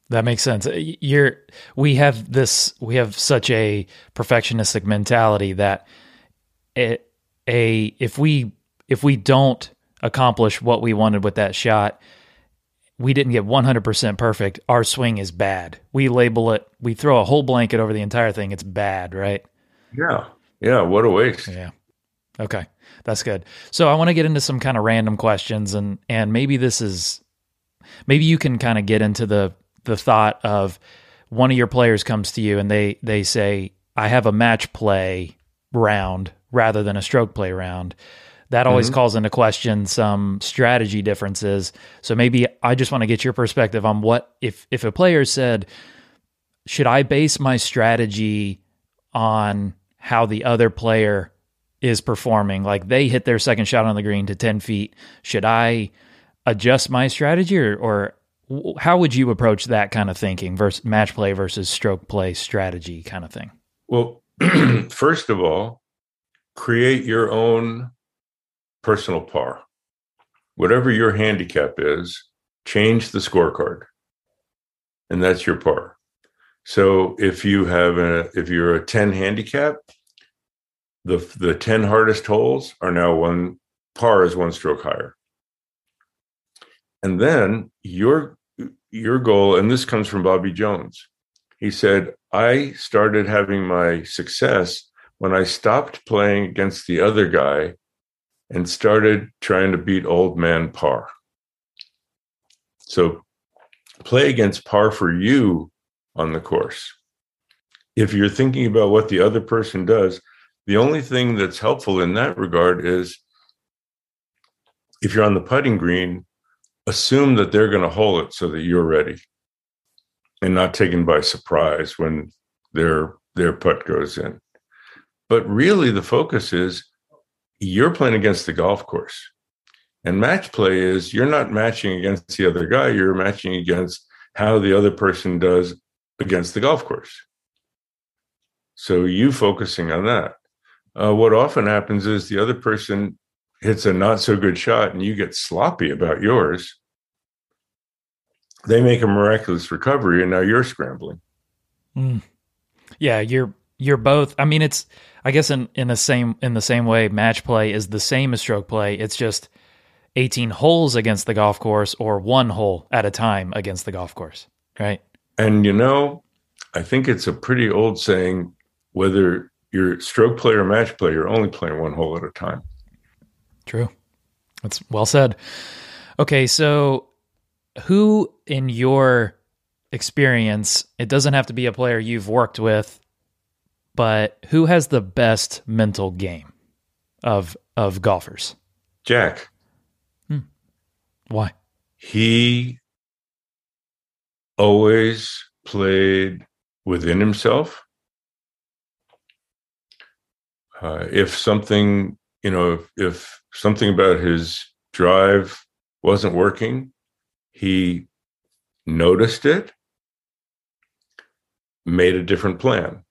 That makes sense. Uh, you're we have this we have such a perfectionistic mentality that it a if we if we don't accomplish what we wanted with that shot, we didn't get 100% perfect. Our swing is bad. We label it, we throw a whole blanket over the entire thing. It's bad, right? Yeah. Yeah. What a waste. Yeah. Okay. That's good. So I want to get into some kind of random questions and and maybe this is maybe you can kind of get into the the thought of one of your players comes to you and they they say I have a match play round rather than a stroke play round. That always mm-hmm. calls into question some strategy differences. So maybe I just want to get your perspective on what if if a player said, should I base my strategy on how the other player is performing? Like they hit their second shot on the green to 10 feet. Should I adjust my strategy or, or how would you approach that kind of thinking versus match play versus stroke play strategy kind of thing? Well, first of all, create your own personal par. Whatever your handicap is, change the scorecard. And that's your par. So if you have a if you're a 10 handicap, the the 10 hardest holes are now one par is one stroke higher. And then your your goal, and this comes from Bobby Jones. He said, I started having my success when I stopped playing against the other guy and started trying to beat old man par. So play against par for you on the course. If you're thinking about what the other person does, the only thing that's helpful in that regard is if you're on the putting green, assume that they're going to hold it so that you're ready and not taken by surprise when their their putt goes in. But really the focus is you're playing against the golf course. And match play is you're not matching against the other guy, you're matching against how the other person does against the golf course. So you focusing on that. Uh, what often happens is the other person hits a not so good shot and you get sloppy about yours. They make a miraculous recovery and now you're scrambling. Mm. Yeah, you're you're both. I mean, it's I guess in in the same in the same way, match play is the same as stroke play. It's just 18 holes against the golf course or one hole at a time against the golf course, right? And you know, I think it's a pretty old saying whether you're stroke player or match play, you're only playing one hole at a time. True. That's well said. Okay, so who in your experience, it doesn't have to be a player you've worked with, but who has the best mental game of of golfers? Jack. Hmm. Why? He always played within himself. Uh, if something, you know, if, if something about his drive wasn't working, he noticed it, made a different plan,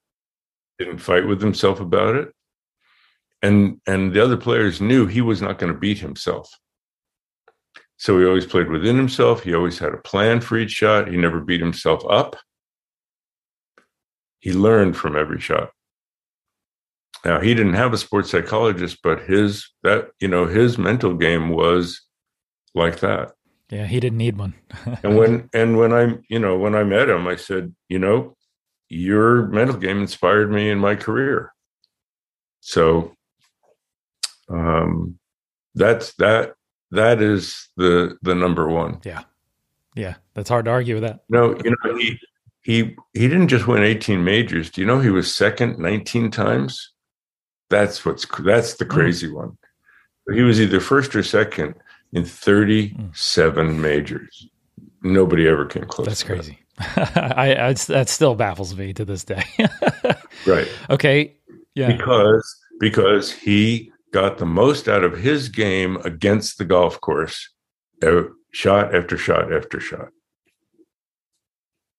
didn't fight with himself about it. And, and the other players knew he was not going to beat himself. So he always played within himself. He always had a plan for each shot. He never beat himself up. He learned from every shot. Now he didn't have a sports psychologist, but his that you know his mental game was like that. Yeah, he didn't need one. and when and when I you know when I met him, I said, you know, your mental game inspired me in my career. So um, that's that that is the the number one. Yeah, yeah, that's hard to argue with that. No, you know he he he didn't just win 18 majors. Do you know he was second 19 times? That's what's that's the hmm. crazy mm. one. He was either first or second in 37 mm. majors. Nobody ever came close. That's crazy. That. I, I that still baffles me to this day. right. Okay. Yeah. Because because he got the most out of his game against the golf course, shot after shot after shot.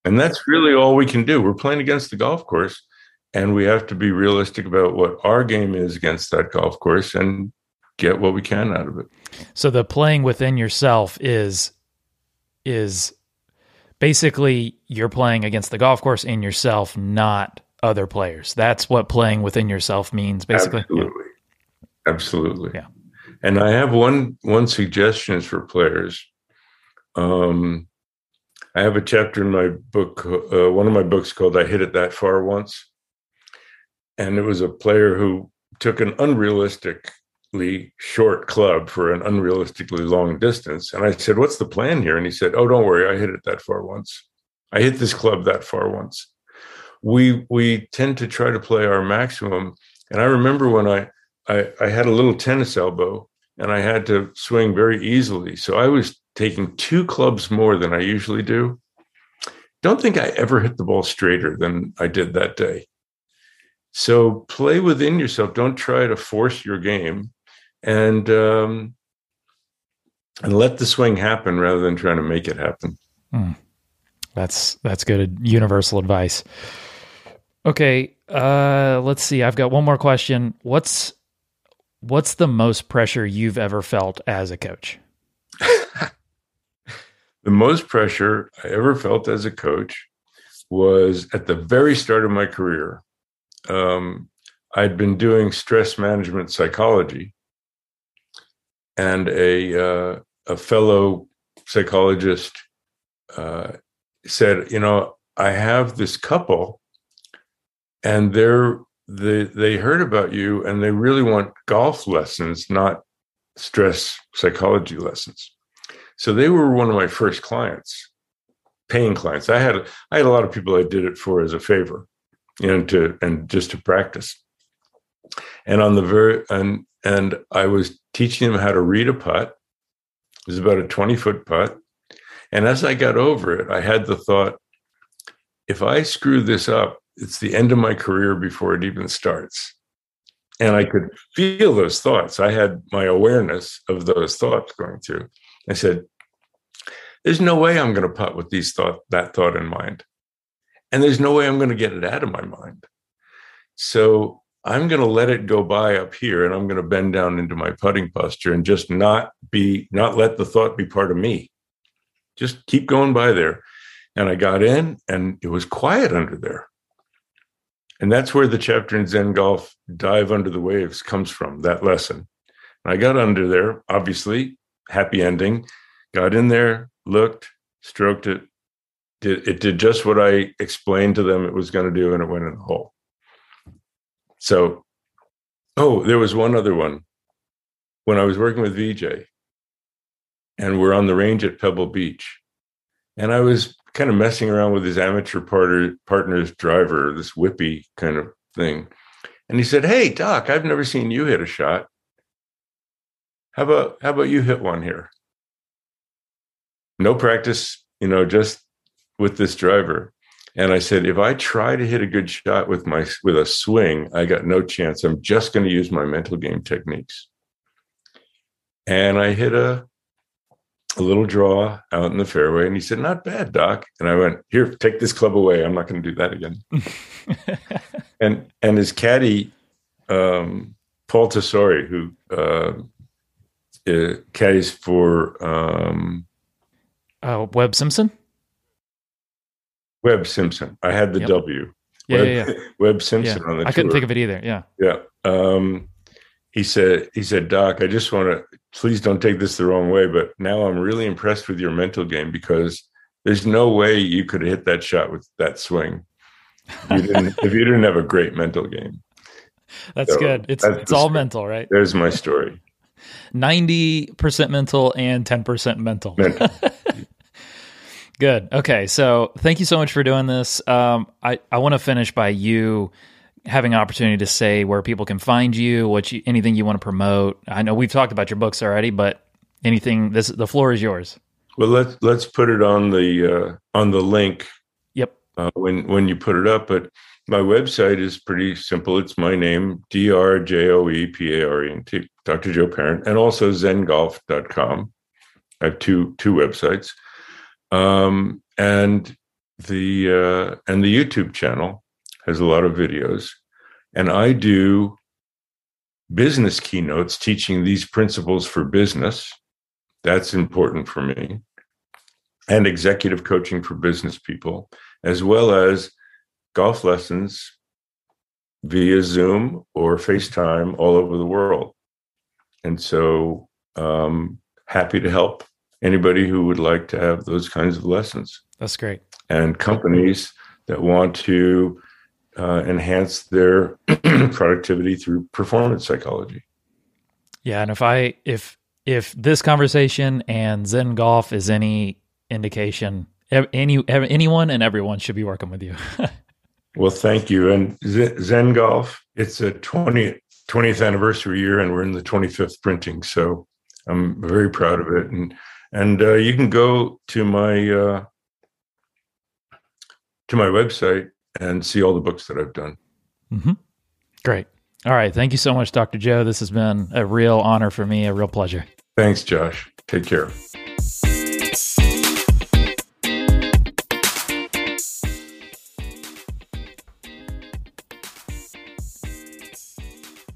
And that's really all we can do. We're playing against the golf course, and we have to be realistic about what our game is against that golf course and get what we can out of it. So the playing within yourself is is basically you're playing against the golf course in yourself, not other players. That's what playing within yourself means, basically. Absolutely. Absolutely. Yeah. And I have one one suggestions for players. Um, I have a chapter in my book, uh, one of my books called "I Hit It That Far Once," and it was a player who took an unrealistically short club for an unrealistically long distance. And I said, "What's the plan here?" And he said, "Oh, don't worry, I hit it that far once. I hit this club that far once." We we tend to try to play our maximum. And I remember when I I, I had a little tennis elbow and I had to swing very easily. So I was taking two clubs more than I usually do. Don't think I ever hit the ball straighter than I did that day. So play within yourself. Don't try to force your game, and um, and let the swing happen rather than trying to make it happen. Mm. That's that's good universal advice. Okay, uh, let's see. I've got one more question. What's what's the most pressure you've ever felt as a coach? the most pressure I ever felt as a coach was at the very start of my career. Um, I'd been doing stress management psychology, and a uh, a fellow psychologist uh, said, "You know, I have this couple, and they're they they heard about you, and they really want golf lessons, not stress psychology lessons." So they were one of my first clients, paying clients. I had I had a lot of people I did it for as a favor, know, to and just to practice. And on the very and and I was teaching them how to read a putt. It was about a 20 foot putt. And as I got over it, I had the thought, if I screw this up, it's the end of my career before it even starts. And I could feel those thoughts. I had my awareness of those thoughts going through. I said, there's no way I'm going to putt with these thought that thought in mind. And there's no way I'm going to get it out of my mind. So I'm going to let it go by up here and I'm going to bend down into my putting posture and just not be, not let the thought be part of me. Just keep going by there. And I got in and it was quiet under there. And that's where the chapter in Zen Golf, Dive Under the Waves, comes from, that lesson. And I got under there, obviously, happy ending, got in there, looked, stroked it. Did, it did just what I explained to them it was going to do, and it went in the hole. So, oh, there was one other one. When I was working with Vijay, and we're on the range at Pebble Beach, and I was kind of messing around with his amateur partner, partner's driver, this whippy kind of thing. And he said, Hey, Doc, I've never seen you hit a shot. How about how about you hit one here? no practice, you know, just with this driver. And I said, if I try to hit a good shot with my with a swing, I got no chance. I'm just going to use my mental game techniques. And I hit a a little draw out in the fairway, and he said, "Not bad, Doc." And I went, "Here, take this club away. I'm not going to do that again." and and his caddy, um, Paul Tesori, who uh, uh, caddies for um, uh, Webb Simpson. Webb Simpson. I had the Yep. W. Yeah, Webb, yeah, yeah. Webb Simpson yeah. on the I couldn't tour. think of it either. Yeah. Yeah. Um, he said, he said, Doc, I just want to, please don't take this the wrong way, but now I'm really impressed with your mental game because there's no way you could hit that shot with that swing. You didn't, if you didn't have a great mental game. That's So, good. It's that's it's all story. mental, right? There's my story. Ninety percent mental and ten percent mental. Mental. Good. Okay. So thank you so much for doing this. Um, I, I want to finish by you having an opportunity to say where people can find you, what you, anything you want to promote. I know we've talked about your books already, but anything, this, the floor is yours. Well, let's, let's put it on the, uh, on the link Yep. uh, when when you put it up. But my website is pretty simple. It's my name, D R J O E P A R E N T, Dr. Joe Parent, and also zengolf.com. I have two two websites. Um, and the uh, and the YouTube channel has a lot of videos. And I do business keynotes teaching these principles for business. That's important for me. And executive coaching for business people as well as golf lessons via Zoom or FaceTime all over the world. And so, um, happy to help anybody who would like to have those kinds of lessons That's great. and companies that want to uh, enhance their productivity through performance psychology. Yeah. And if I, if, if this conversation and Zen Golf is any indication, any, anyone and everyone should be working with you. Well, thank you. And Zen Golf, it's a 20, 20th anniversary year, and we're in the 25th printing. So I'm very proud of it. And and uh, you can go to my uh, to my website and see all the books that I've done. hmm Great. All right. Thank you so much, Dr. Joe. This has been a real honor for me, a real pleasure. Thanks, Josh. Take care.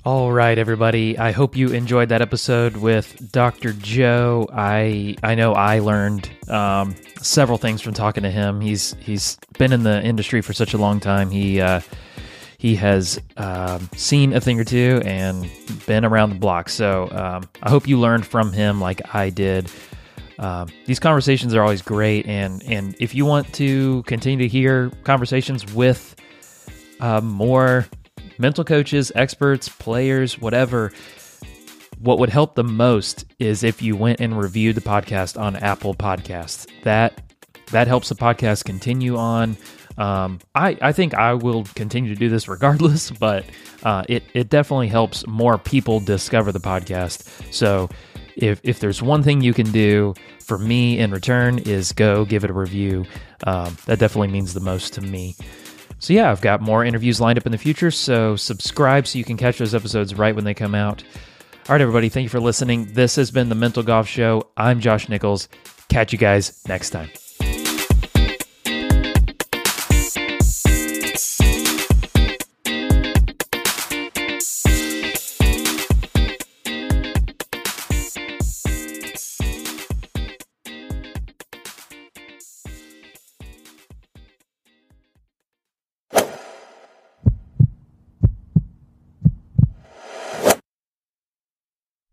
All right, everybody. I hope you enjoyed that episode with Dr. Joe. I I know I learned um, several things from talking to him. He's he's been in the industry for such a long time. He uh, he has um, seen a thing or two and been around the block. So um, I hope you learned from him like I did. Um, these conversations are always great, and and if you want to continue to hear conversations with uh, more mental coaches, experts, players, whatever. What would help the most is if you went and reviewed the podcast on Apple Podcasts. That that helps the podcast continue on. Um, I I think I will continue to do this regardless, but uh, it it definitely helps more people discover the podcast. So if if there's one thing you can do for me in return is go give it a review. Um, that definitely means the most to me. So, yeah, I've got more interviews lined up in the future. So, subscribe so you can catch those episodes right when they come out. All right, everybody, thank you for listening. This has been the Mental Golf Show. I'm Josh Nichols. Catch you guys next time.